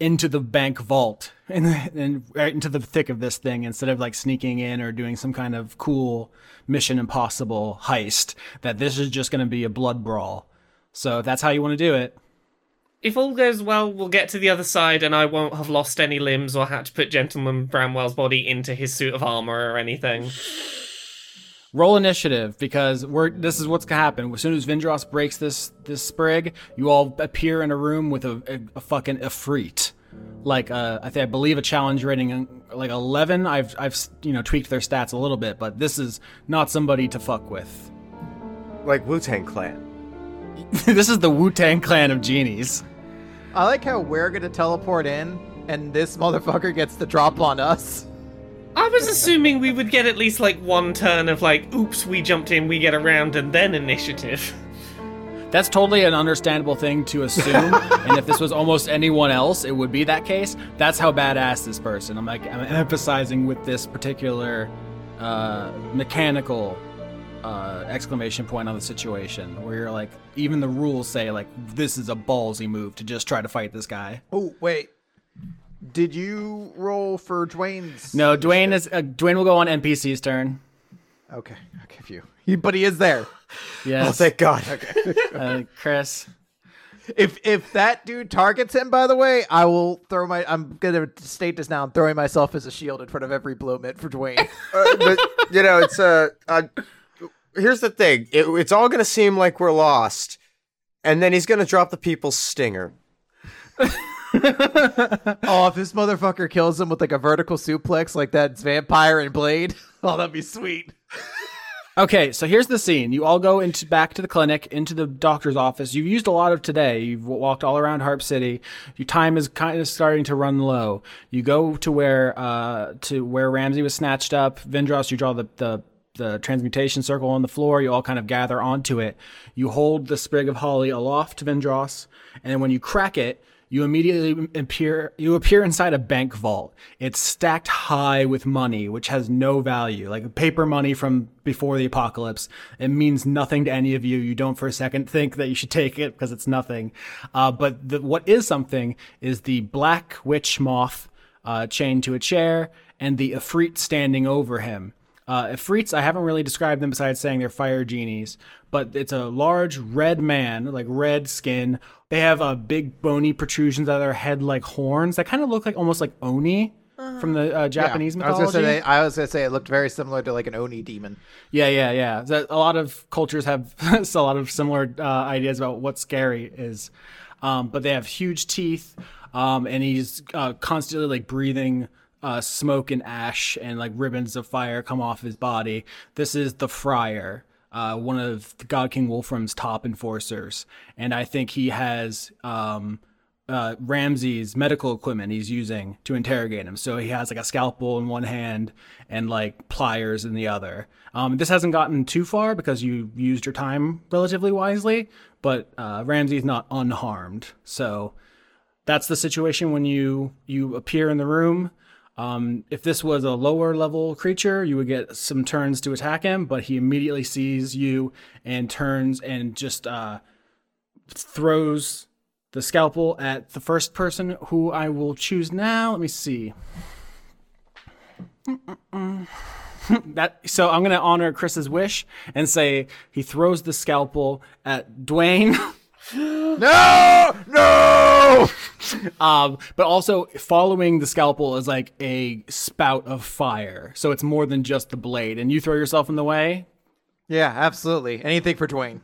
into the bank vault and, and right into the thick of this thing instead of like sneaking in or doing some kind of cool mission impossible heist that this is just going to be a blood brawl so if that's how you want to do it If all goes well, we'll get to the other side, and I won't have lost any limbs or had to put Gentleman Bramwell's body into his suit of armor or anything. Roll initiative because we're this is what's gonna happen. As soon as Vindros breaks this this sprig you all appear in a room with a, a, a fucking efreet. Like uh, I think I believe a challenge rating like 11 I've I've you know tweaked their stats a little bit but this is not somebody to fuck with. Like Wu Tang Clan. this is the Wu-Tang clan of genies. I like how we're going to teleport in and this motherfucker gets the drop on us. I was assuming we would get at least like one turn of like, oops, we jumped in, we get around, and then initiative. That's totally an understandable thing to assume. and if this was almost anyone else, it would be that case. That's how badass this person. I'm like I'm emphasizing with this particular uh, mechanical uh, exclamation point on the situation where you're like, even the rules say like this is a ballsy move to just try to fight this guy. Oh wait, did you roll for Dwayne's? No, Dwayne is uh, Dwayne will go on NPC's turn. Okay, I'll give you. He, but he is there. Yes, Oh, thank God. uh, Chris. If if that dude targets him, by the way, I will throw my. I'm gonna state this now. I'm throwing myself as a shield in front of every blow mitt for Dwayne. Uh, but you know, it's uh, uh here's the thing. It, it's all gonna seem like we're lost, and then he's gonna drop the people's stinger. oh, if this motherfucker kills him with like a vertical suplex, like that vampire and Blade, oh, that'd be sweet. Okay, so here's the scene. You all go into back to the clinic, into the doctor's office. You've used a lot of today. You've walked all around Harp City. Your time is kind of starting to run low. You go to where uh to where Ramsey was snatched up. Vindros, you draw the the the transmutation circle on the floor. You all kind of gather onto it. You hold the sprig of holly aloft to Vindros, and then when you crack it, you immediately appear you appear inside a bank vault. It's stacked high with money, which has no value, like paper money from before the apocalypse. It means nothing to any of you. You don't for a second think that you should take it because it's nothing. Uh, but the, what is something is the black witch moth uh, chained to a chair and the Ifrit standing over him. Uh, Ifrits, I haven't really described them besides saying they're fire genies, but it's a large red man, like red skin. They have uh, big bony protrusions out of their head like horns that kind of look like almost like Oni from the uh, Japanese Yeah, I was mythology. gonna say they, I was gonna say it looked very similar to like an oni demon. Yeah, yeah, yeah. That, a lot of cultures have a lot of similar uh, ideas about what scary is, um, but they have huge teeth, um, and he's uh, constantly like breathing uh, smoke and ash, and like ribbons of fire come off his body. This is the Friar, uh, one of God King Wolfram's top enforcers, and I think he has. Um, uh, Ramsey's medical equipment he's using to interrogate him. So he has like a scalpel in one hand and like pliers in the other. Um, this hasn't gotten too far because you used your time relatively wisely, but uh, Ramsey's not unharmed. So that's the situation when you you appear in the room. Um, if this was a lower level creature, you would get some turns to attack him, but he immediately sees you and turns and just uh, throws the scalpel at the first person who I will choose now. Let me see. that so I'm gonna honor Chris's wish and say he throws the scalpel at Dwayne. No, no. um, but also following the scalpel is like a spout of fire, so it's more than just the blade. And you throw yourself in the way. Yeah, absolutely. Anything for Dwayne.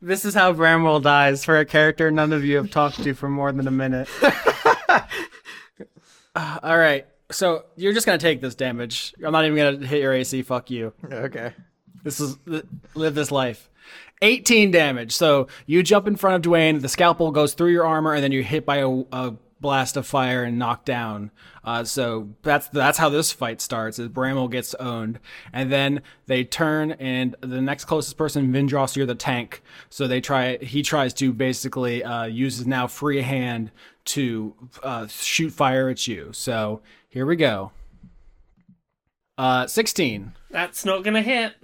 This is how Bramwell dies for a character none of you have talked to for more than a minute. Uh, all right, so you're just gonna take this damage. I'm not even gonna hit your AC. Fuck you. Okay. This is live this life. 18 damage. So you jump in front of Dwayne. The scalpel goes through your armor, and then you're hit by a, a blast of fire and knocked down. Uh, so that's that's how this fight starts. Is Bramwell gets owned, and then they turn, and the next closest person, Vindros, you're the tank. So they try. He tries to basically uh, use his now free hand to uh, shoot fire at you. So here we go. Uh, 16. That's not gonna hit.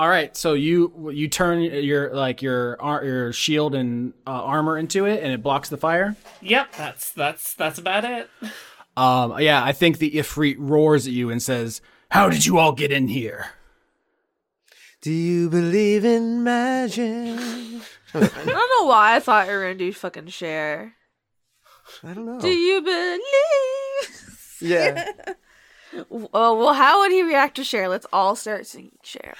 All right, so you you turn your like your your shield and uh, armor into it, and it blocks the fire. Yep, that's that's that's about it. Um, yeah, I think the Ifrit roars at you and says, "How did you all get in here?" Do you believe in magic? I don't know why I thought you were gonna do fucking Cher. I don't know. Do you believe? yeah. Oh well, how would he react to Cher? Let's all start singing Cher.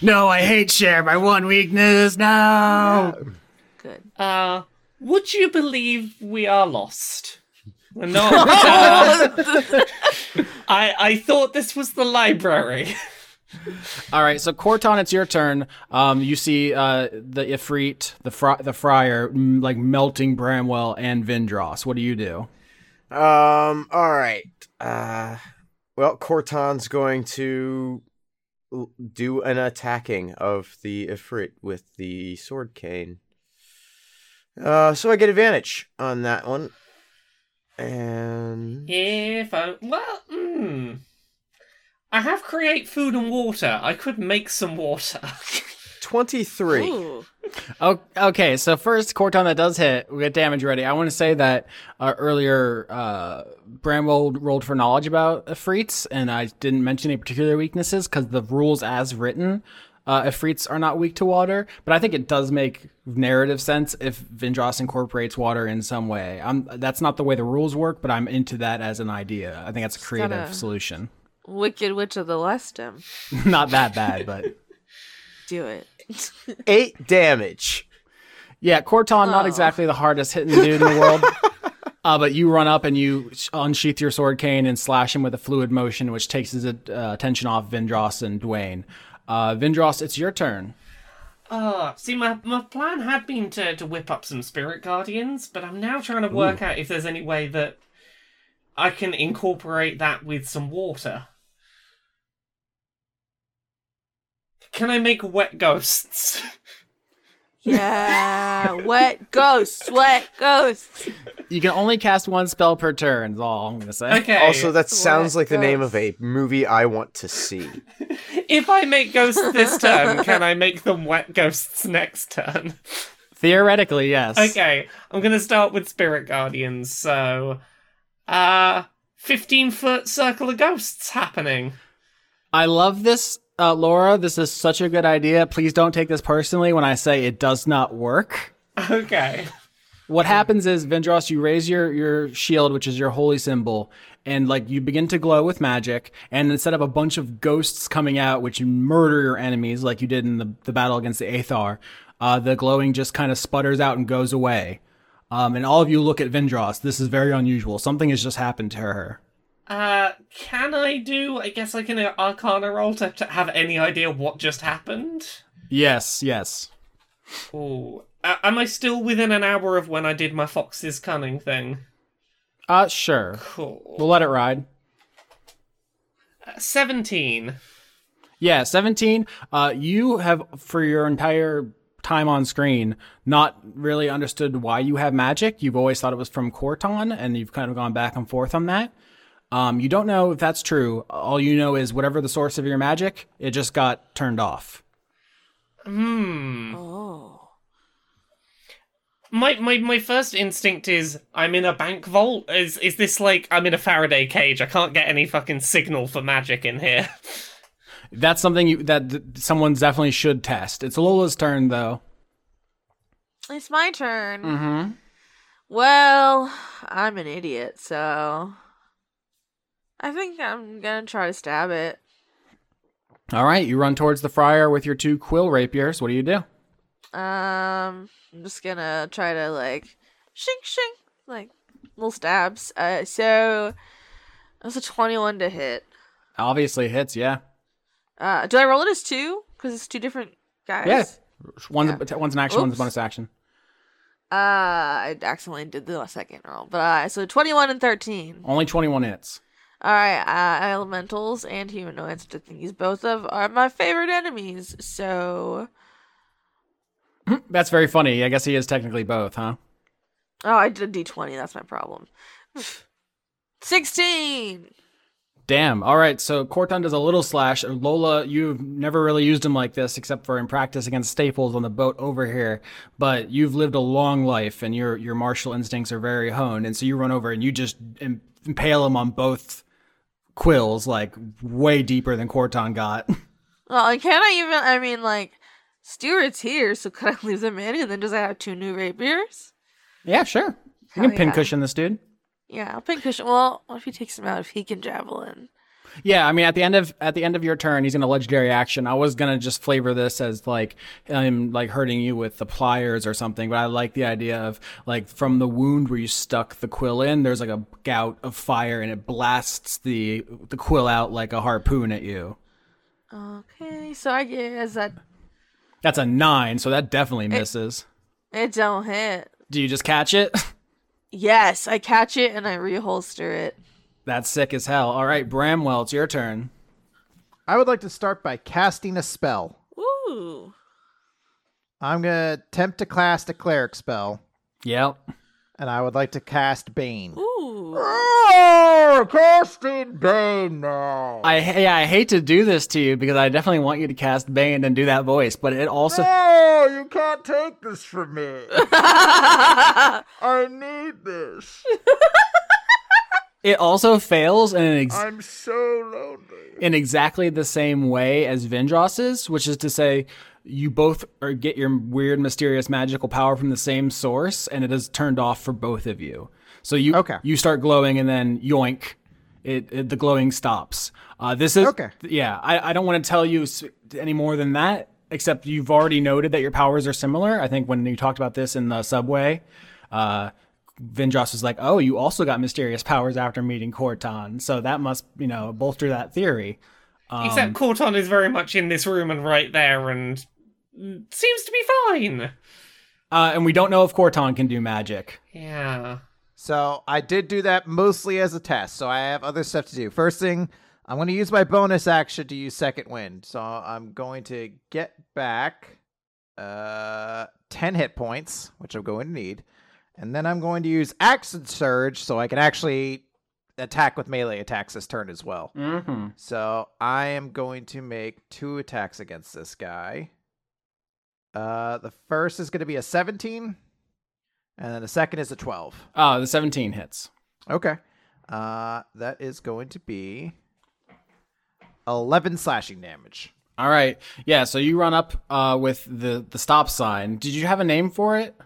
No, I hate Cher. My one weakness. No. Good. Uh, would you believe we are lost? We're not. I I thought this was the library. All right, so Corton, it's your turn. Um, you see uh the Ifrit, the fri- the Friar, mm, like melting Bramwell and Vindros. What do you do? Um. All right. Uh. Well, Corton's going to do an attacking of the Ifrit with the sword cane. Uh. So I get advantage on that one. And If I well, hmm. I have create food and water. I could make some water. 23. Ooh. Oh, okay, so first, Corton that does hit. We get damage ready. I want to say that uh, earlier, uh, Bramwell rolled for knowledge about Ifrits, and I didn't mention any particular weaknesses because the rules as written, uh, Ifrits are not weak to water. But I think it does make narrative sense if Vindros incorporates water in some way. I'm, that's not the way the rules work, but I'm into that as an idea. I think that's a creative solution. Wicked Witch of the Westum. not that bad, but. Do it. 8 damage. Yeah, Corton, not Oh. exactly the hardest hitting dude in the world. Uh, but you run up and you unsheath your sword cane and slash him with a fluid motion, which takes his uh, attention off Vindros and Dwayne. Uh, Vindros, it's your turn. Ah, see, my, my plan had been to, to whip up some spirit guardians, but I'm now trying to work out if there's any way that I can incorporate that with some water. Can I make wet ghosts? Yeah. wet ghosts. Wet ghosts. You can only cast one spell per turn, is all I'm going to say. Okay. Also, that sounds What like the name of a movie I want to see. if I make ghosts this turn, can I make them wet ghosts next turn? Theoretically, yes. Okay, I'm gonna start with spirit guardians. So, uh, 15 foot circle of ghosts happening. I love this, uh, Laura. This is such a good idea. Please don't take this personally when I say it does not work. Okay. What happens is Vindros, you raise your your shield, which is your holy symbol, and like you begin to glow with magic. And instead of a bunch of ghosts coming out, which murder your enemies, like you did in the the battle against the Aethar, uh, the glowing just kind of sputters out and goes away. Um, and all of you look at Vindros. This is very unusual. Something has just happened to her. Uh, can I do, I guess, like an arcana roll to, to have any idea what just happened? Yes, yes. Ooh. Uh, am I still within an hour of when I did my Fox's Cunning thing? Uh, sure. Cool. We'll let it ride. Uh, 17. Yeah, 17. Uh, you have, for your entire time on screen, not really understood why you have magic. You've always thought it was from Corton, and you've kind of gone back and forth on that. Um, you don't know if that's true. All you know is whatever the source of your magic, it just got turned off. Hmm. Oh. My, my my first instinct is I'm in a bank vault. Is is this like I'm in a Faraday cage? I can't get any fucking signal for magic in here. That's something you, that someone definitely should test. It's Lola's turn, though. It's my turn. Mm-hmm. Well, I'm an idiot, so I think I'm gonna try to stab it. All right, you run towards the friar with your two quill rapiers. What do you do? Um, I'm just gonna try to like shink shink like little stabs. Uh, so that's a 21 to hit. Obviously, hits, yeah. Uh, do I roll it as two? Because it's two different guys. Yeah. One's, Yeah. one's an action, one's a bonus action. Uh, I accidentally did the second roll, but uh, so 21 and 13. Only 21 hits. All right, uh, elementals and humanoids, think these both of are my favorite enemies. So, That's very funny. I guess he is technically both, huh? oh, I did a d20. That's my problem. 16. Damn. All right. So Corton does a little slash. Lola, you've never really used him like this except for in practice against Staples on the boat over here. But you've lived a long life and your your martial instincts are very honed. And so you run over and you just impale him on both quills, like way deeper than Corton got. Well, and can I even? I mean, like, Stuart's here, so could I leave them in, and then just I have two new rapiers? yeah, sure. You Hell can pin yeah. cushion this dude. Yeah, I'll pin cushion. Well, what if he takes him out if he can javelin? Yeah, I mean, at the end of at the end of your turn, he's in a legendary action. I was gonna just flavor this as like him like hurting you with the pliers or something, but I like the idea of like from the wound where you stuck the quill in, there's like a gout of fire and it blasts the the quill out like a harpoon at you. Okay, so I guess that That's a nine, so that definitely misses. it don't hit. Do you just catch it? Yes, I catch it and I reholster it. That's sick as hell. All right, Bramwell, it's your turn. I would like to start by casting a spell. Ooh. I'm gonna attempt to cast a cleric spell, Yep. and I would like to cast Bane. Ooh. Oh, casting Bane now. I yeah, I hate to do this to you because I definitely want you to cast Bane and do that voice, but it also No, you can't take this from me. I need this. it also fails in an ex- I'm so lonely. in exactly the same way as Vindros's, which is to say, you both are, get your weird, mysterious, magical power from the same source, and it is turned off for both of you. So you Okay. you start glowing, and then yoink, it, it the glowing stops. Uh, this is Okay. Yeah, I, I don't want to tell you any more than that, except you've already noted that your powers are similar. I think when you talked about this in the subway. Uh, Vindros was like, "Oh, you also got mysterious powers after meeting Corton, so that must, you know, bolster that theory." Except Corton is very much in this room and right there and seems to be fine. Uh, and we don't know if Corton can do magic. Yeah. So I did do that mostly as a test. So I have other stuff to do. First thing, I'm going to use my bonus action to use second wind. So I'm going to get back uh 10 hit points, which I'm going to need. And then I'm going to use Action Surge so I can actually attack with melee attacks this turn as well. Mm-hmm. So I am going to make two attacks against this guy. Uh, the first is going to be a 17, and then the second is a 12. Oh, the 17 hits. Okay. Uh, that is going to be 11 slashing damage. All right. Yeah. So you run up uh, with the the stop sign. Did you have a name for it?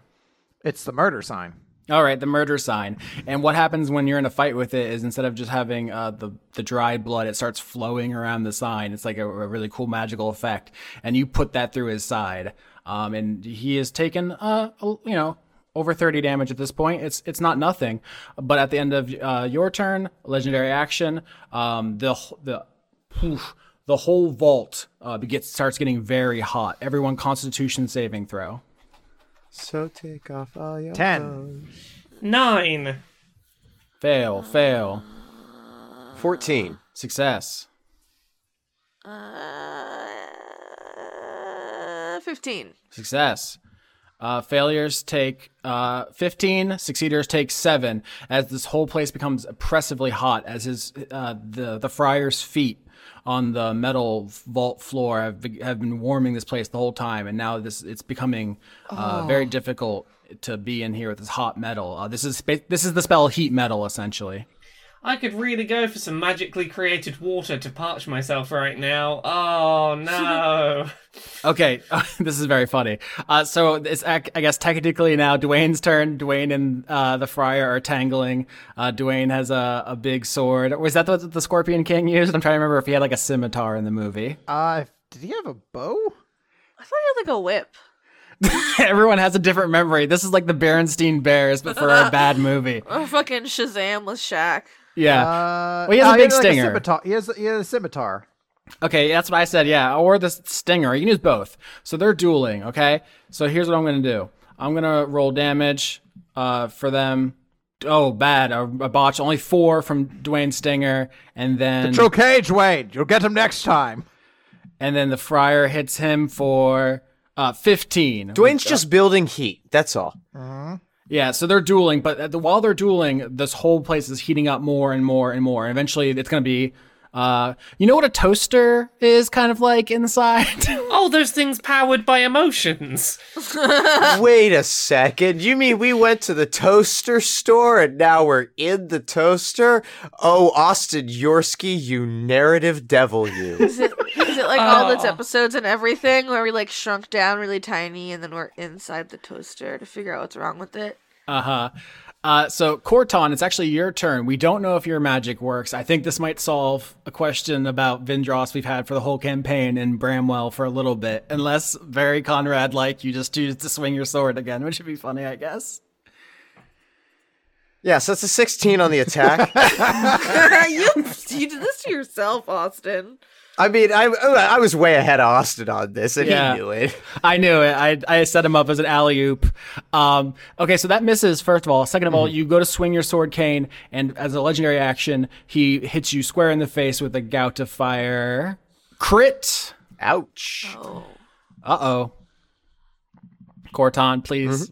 It's the murder sign. All right, the murder sign. And what happens when you're in a fight with it is instead of just having uh, the the dried blood, it starts flowing around the sign. It's like a, a really cool magical effect, and you put that through his side. Um, and he has taken uh, you know over 30 damage at this point. It's it's not nothing, but at the end of uh, your turn, legendary action, um, the the the whole vault uh, gets starts getting very hot. Everyone, Constitution saving throw. So take off all your 10. clothes. Nine. Fail, fail, 14. success. Uh, 15. Success. Uh, failures take uh, 15, succeeders take 7, as this whole place becomes oppressively hot, as his uh, the, the friar's feet on the metal vault floor have, have been warming this place the whole time, and now this it's becoming uh, very difficult to be in here with this hot metal. Uh, this is this is the spell heat metal, essentially. I could really go for some magically created water to parch myself right now. Oh no. Okay, this is very funny. Uh, so it's I guess technically now Dwayne's turn. Dwayne and uh, the Friar are tangling. Uh, Dwayne has a, a big sword. Was that what the Scorpion King used? I'm trying to remember if he had like a scimitar in the movie. Uh, did he have a bow? I thought he had like a whip. Everyone has a different memory. This is like the Berenstein Bears, but for a bad movie. Or fucking Shazam with Shaq. Yeah. Uh, Well, he has a uh, big like stinger. scimitar. He has, he has a scimitar. Okay, that's what I said. Yeah, or the stinger. You can use both. So they're dueling. Okay. So here's what I'm gonna do. I'm gonna roll damage uh, for them. Oh, bad. A, a botch. Only four from Dwayne Stinger, and then It's okay, Dwayne. You'll get him next time. and then the Friar hits him for uh, 15. Dwayne's just building heat. That's all. Yeah, so they're dueling, but the, while they're dueling, this whole place is heating up more and more and more. And eventually, it's gonna be. Uh, you know what a toaster is kind of like inside? Oh, those things powered by emotions. Wait a second. You mean we went to the toaster store and now we're in the toaster? Oh, Austin Yorsky, you narrative devil, you. Is it is it like all those Oh. episodes and everything where we like shrunk down really tiny and then we're inside the toaster to figure out what's wrong with it? Uh-huh. Uh So Corton, it's actually your turn. We don't know if your magic works. I think this might solve a question about Vindros we've had for the whole campaign in Bramwell for a little bit, unless very Conrad like you just choose to swing your sword again, which would be funny, I guess. Yeah, so it's a 16 on the attack. you you did this to yourself, Austin. I mean, I, I was way ahead of Austin on this, and Yeah. he knew it. I knew it. I I set him up as an alley oop. Um, okay, so that misses. First of all, second of all, you go to swing your sword cane, and as a legendary action, he hits you square in the face with a gout of fire. Crit. Ouch. Oh. Uh oh. Corton, please.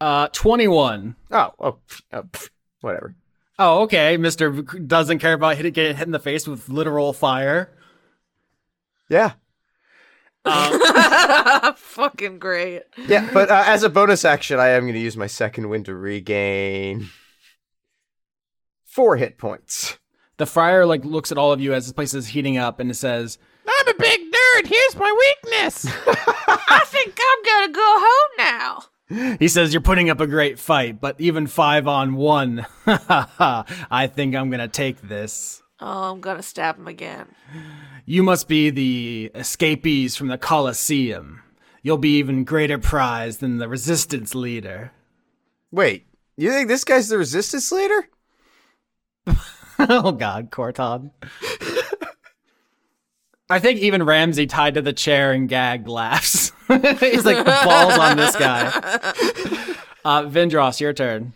Uh, twenty-one. Oh, oh, oh, pff. Whatever. Oh, okay. Mister doesn't care about hit, getting hit in the face with literal fire. Yeah. Fucking great. Yeah, but uh, as a bonus action, I am going to use my second wind to regain four hit points. The friar like looks at all of you as this place is heating up, and it says, I'm a big nerd. Here's my weakness. I think I'm gonna go home now. He says, You're putting up a great fight, but even five on one, I think I'm gonna take this. Oh, I'm gonna stab him again. You must be the escapees from the Colosseum. You'll be even greater prize than the resistance leader. Wait, you think this guy's the resistance leader? oh god, Corton. I think even Ramsey tied to the chair and gagged laughs. He's like balls on this guy. Uh, Vindros, your turn.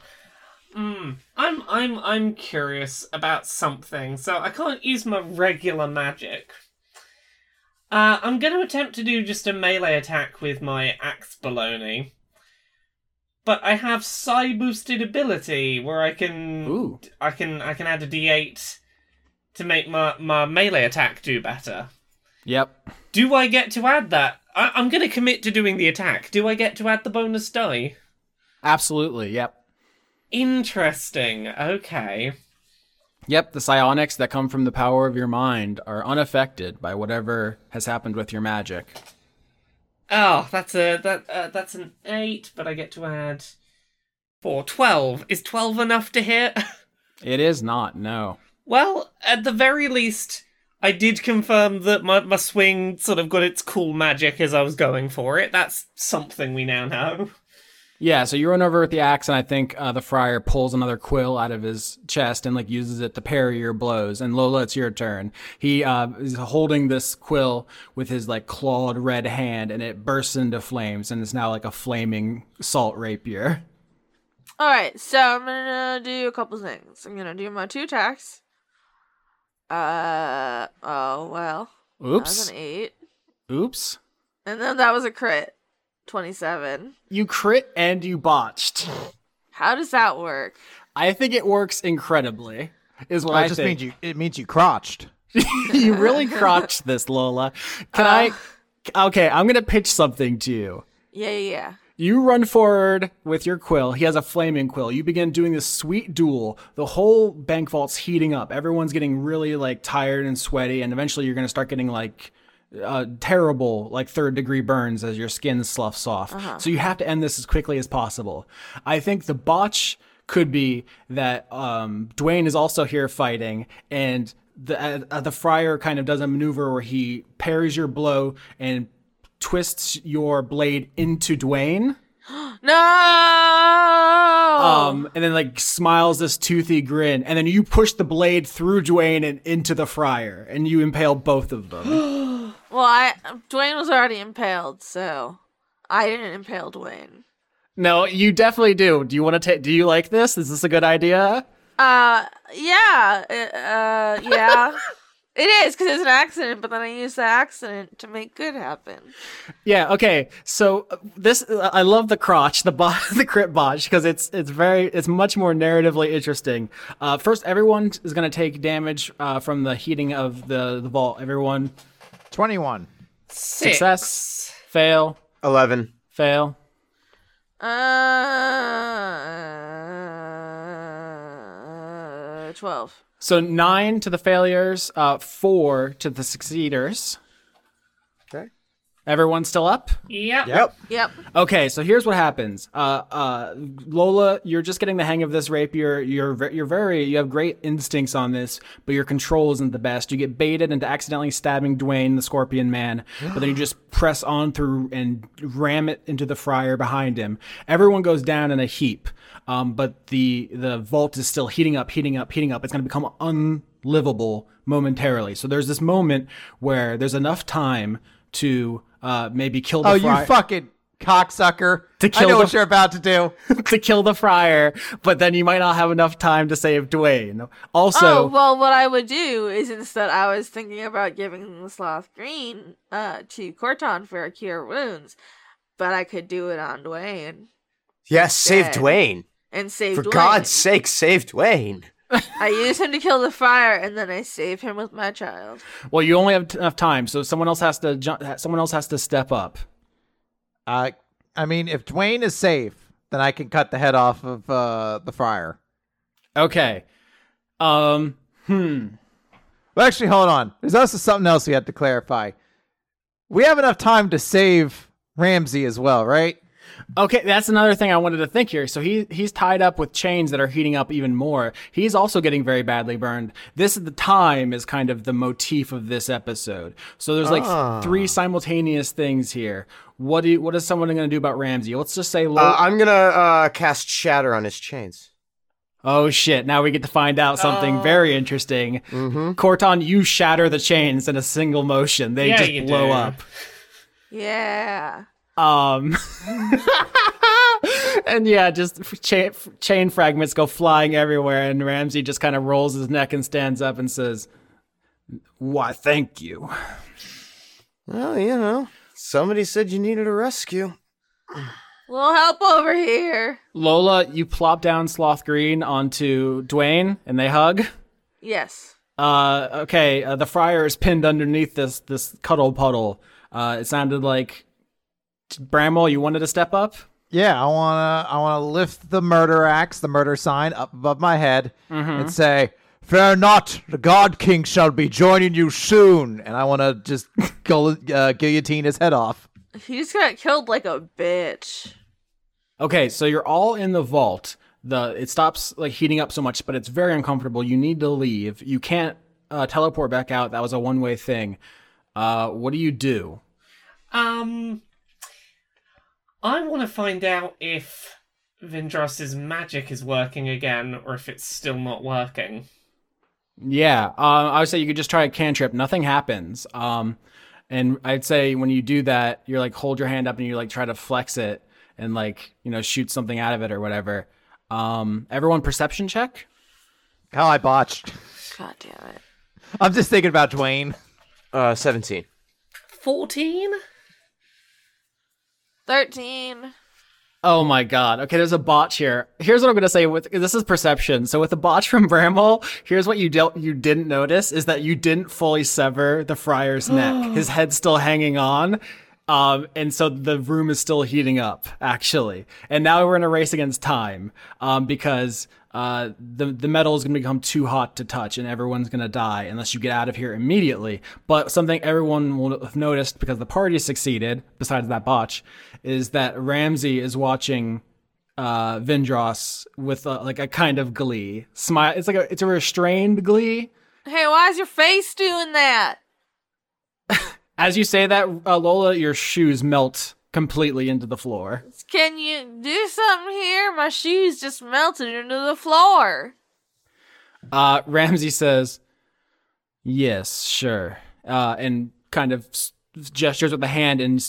I'm I'm I'm curious about something, so I can't use my regular magic. Uh, I'm going to attempt to do just a melee attack with my axe baloney. But I have psi boosted ability where I can Ooh. I can I can add a D8 to make my, my melee attack do better. Yep. Do I get to add that? I, I'm going to commit to doing the attack. Do I get to add the bonus die? Absolutely. Yep. Interesting. Okay. Yep. The psionics that come from the power of your mind are unaffected by whatever has happened with your magic. Oh, that's a that uh, that's an eight, but I get to add four. Twelve. Is twelve enough to hit? It is not, no. well, at the very least, I did confirm that my my swing sort of got its cool magic as I was going for it. That's something we now know. Yeah, so you run over with the axe, and I think uh, the friar pulls another quill out of his chest and like uses it to parry your blows. And Lola, it's your turn. He uh, is holding this quill with his like clawed red hand, and it bursts into flames, and it's now like a flaming salt rapier. All right, so I'm gonna do a couple things. I'm gonna do my two attacks. Uh oh well, Oops. that was Oops! an eight, Oops! and then that was a crit, twenty-seven. You crit and you botched. How does that work? I think it works incredibly. Is what Well, I it just think. means you. It means you crotched. you really crotched this, Lola. Can I? Okay, I'm gonna pitch something to you. Yeah, yeah, yeah. You run forward with your quill. He has a flaming quill. You begin doing this sweet duel. The whole bank vault's heating up. Everyone's getting really like tired and sweaty, and eventually you're gonna start getting like uh, terrible like third degree burns as your skin sloughs off. So you have to end this as quickly as possible. I think the botch could be that um, Dwayne is also here fighting, and the uh, the friar kind of does a maneuver where he parries your blow and twists your blade into Dwayne. No. Um, and then like smiles this toothy grin, and then you push the blade through Dwayne and into the friar, and you impale both of them. well, I Dwayne was already impaled, so I didn't impale Dwayne. no, you definitely do. Do you want to take? Do you like this? Is this a good idea? Uh, yeah, uh, yeah. it is because it's an accident, but then I used the accident to make good happen. Yeah. Okay. So uh, this, uh, I love the crotch, the bot, the crit botch, because it's it's very, it's much more narratively interesting. Uh, first, everyone is going to take damage uh, from the heating of the the vault. Everyone, Twenty-one. Success, fail, Eleven. fail. Uh, twelve. So nine to the failures, uh, four to the succeeders. Okay. Everyone still up? Yep. Yep. Yep. Okay, so here's what happens. Uh, uh, Lola, you're just getting the hang of this rapier. You're you're very you have great instincts on this, but your control isn't the best. You get baited into accidentally stabbing Dwayne, the Scorpion Man, but then you just press on through and ram it into the friar behind him. Everyone goes down in a heap, um, but the the vault is still heating up, heating up, heating up. It's going to become unlivable momentarily. So there's this moment where there's enough time to uh, maybe kill the Oh, friar you fucking cocksucker! To kill I know the- what you're about to do. to kill the friar, but then you might not have enough time to save Dwayne. Also, oh well, what I would do is instead I was thinking about giving the sloth green uh to Corton for a cure wounds, but I could do it on Dwayne. Yes, save Dead. Dwayne. And save For Dwayne. God's sake, save Dwayne. I use him to kill the fire, and then I save him with my child. Well, you only have t- enough time, so someone else has to ju- someone else has to step up. Uh, I mean, if Dwayne is safe, then I can cut the head off of uh, the friar. Okay. Um. Hmm. Well, actually, hold on. There's also something else we have to clarify. We have enough time to save Ramsey as well, right? Okay, that's another thing I wanted to think here. So he he's tied up with chains that are heating up even more. He's also getting very badly burned. This is the time is kind of the motif of this episode. So there's like three simultaneous things here. What do you, what is someone going to do about Ramsey? Let's just say Lo- Uh, I'm gonna uh, cast Shatter on his chains. Oh shit, now we get to find out something very interesting. Corton, you shatter the chains in a single motion. They Yeah, just blow do. up. Yeah. Um, and yeah, just cha- chain fragments go flying everywhere, and Ramsey just kind of rolls his neck and stands up and says, "Why, thank you." Well, you know, somebody said you needed a rescue. Little help over here. Lola, you plop down Sloth Green onto Dwayne, and they hug. Yes. Uh, okay, uh, the friar is pinned underneath this this cuddle puddle. Uh, it sounded like Bramwell. You wanted to step up. Yeah, I wanna I wanna lift the murder axe, the murder sign, up above my head and say, "Fear not, the God King shall be joining you soon." And I wanna just go uh, guillotine his head off. He just got killed like a bitch. Okay, so you're all in the vault. The it stops like heating up so much, but it's very uncomfortable. You need to leave. You can't uh, teleport back out. That was a one way thing. Uh, what do you do? Um, I want to find out if Vindros's magic is working again, or if it's still not working. Yeah, uh, I would say you could just try a cantrip. Nothing happens. Um, and I'd say when you do that, you're like hold your hand up and you like try to flex it and like you know shoot something out of it or whatever. Um, everyone, perception check. How I botched. God damn it. I'm just thinking about Dwayne. Uh, 17. Fourteen. 13. Oh my god. Okay, there's a botch here. Here's what I'm gonna say with this is perception. So with the botch from Bramwell, here's what you don't you didn't notice is that you didn't fully sever the friar's neck. His head's still hanging on. Um, and so the room is still heating up, actually. And now we're in a race against time, um, because uh, the the metal is going to become too hot to touch, and everyone's going to die unless you get out of here immediately. But something everyone will have noticed because the party succeeded, besides that botch, is that Ramsey is watching uh, Vindros with uh like a kind of glee smile. It's like a it's a restrained glee. Hey, why is your face doing that? As you say that, uh, Lola, your shoes melt completely into the floor. Can you do something here? My shoes just melted into the floor. Uh, Ramsey says, "Yes, sure," uh, and kind of gestures with the hand and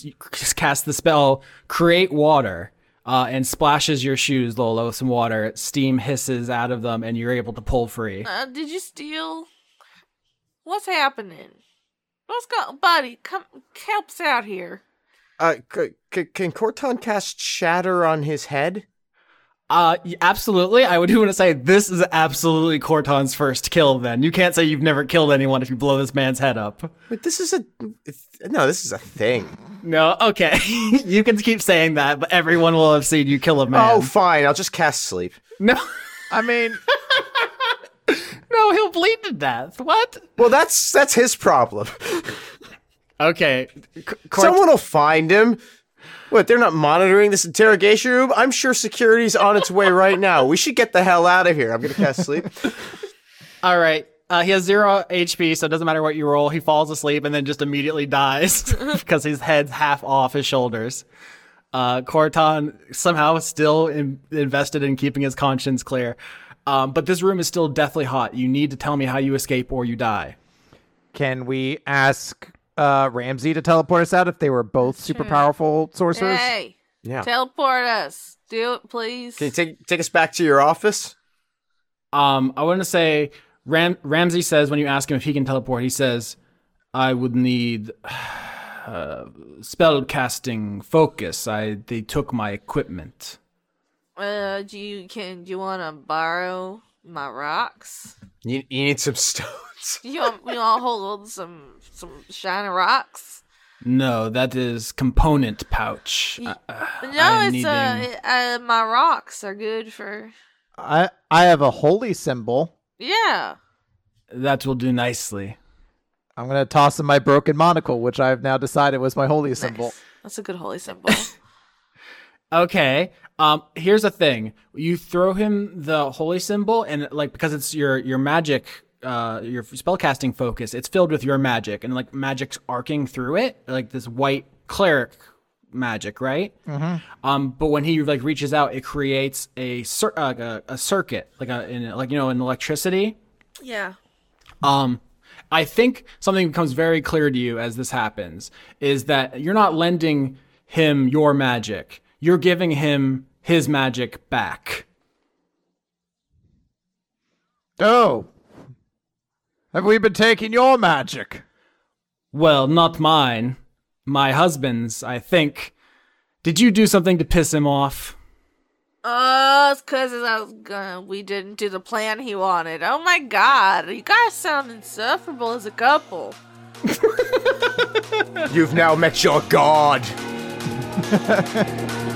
casts the spell "Create Water." Uh, and splashes your shoes, Lola, with some water. Steam hisses out of them, and you're able to pull free. Uh, did you steal? What's happening? What's going, buddy? Come help us out here. Uh, c- c- can Corton cast Shatter on his head? Uh, absolutely. I would want to say this is absolutely Corton's first kill. Then you can't say you've never killed anyone if you blow this man's head up. Wait, this is a no. This is a thing. No, okay, you can keep saying that, but everyone will have seen you kill a man. Oh, fine. I'll just cast Sleep. no, I mean, no, he'll bleed to death. What? Well, that's that's his problem. Okay, C- Cort- Someone will find him. What? They're not monitoring this interrogation room. I'm sure security's on its way right now. We should get the hell out of here. I'm gonna cast Sleep. All right. Uh, he has zero HP, so it doesn't matter what you roll. He falls asleep and then just immediately dies because his head's half off his shoulders. Uh, Corton somehow still in- invested in keeping his conscience clear. Um, but this room is still deathly hot. You need to tell me how you escape or you die. can we ask uh, Ramsey to teleport us out if they were both super powerful sorcerers? Hey, Yeah. teleport us. Do it, please. Can you take take us back to your office? Um, I want to say Ram- Ramsey says when you ask him if he can teleport, he says, "I would need uh, spell casting focus. I they took my equipment." Uh, do you can do you want to borrow my rocks? You, you need some stones. You want you want to hold some some shiny rocks? No, that is component pouch. Y- Uh, uh, No, I'm it's uh, needing- uh, my rocks are good for I I have a holy symbol. yeah. that will do nicely. I'm gonna toss in my broken monocle, which I've now decided was my holy symbol. Nice. That's a good holy symbol. Okay. Um. Here's the thing. You throw him the holy symbol, and like because it's your your magic, uh, your spellcasting focus. It's filled with your magic, and like magic's arcing through it, like this white cleric magic, right? Mm-hmm. Um. But when he like reaches out, it creates a cir- uh, a, a circuit, like a in, like you know an electricity. yeah. Um, I think something becomes very clear to you as this happens is that you're not lending him your magic. You're giving him his magic back. Oh, have we been taking your magic? Well, not mine. My husband's, I think. Did you do something to piss him off? Oh, it's because I was gonna. We didn't do the plan he wanted. Oh my god, you guys sound insufferable as a couple. You've now met your god.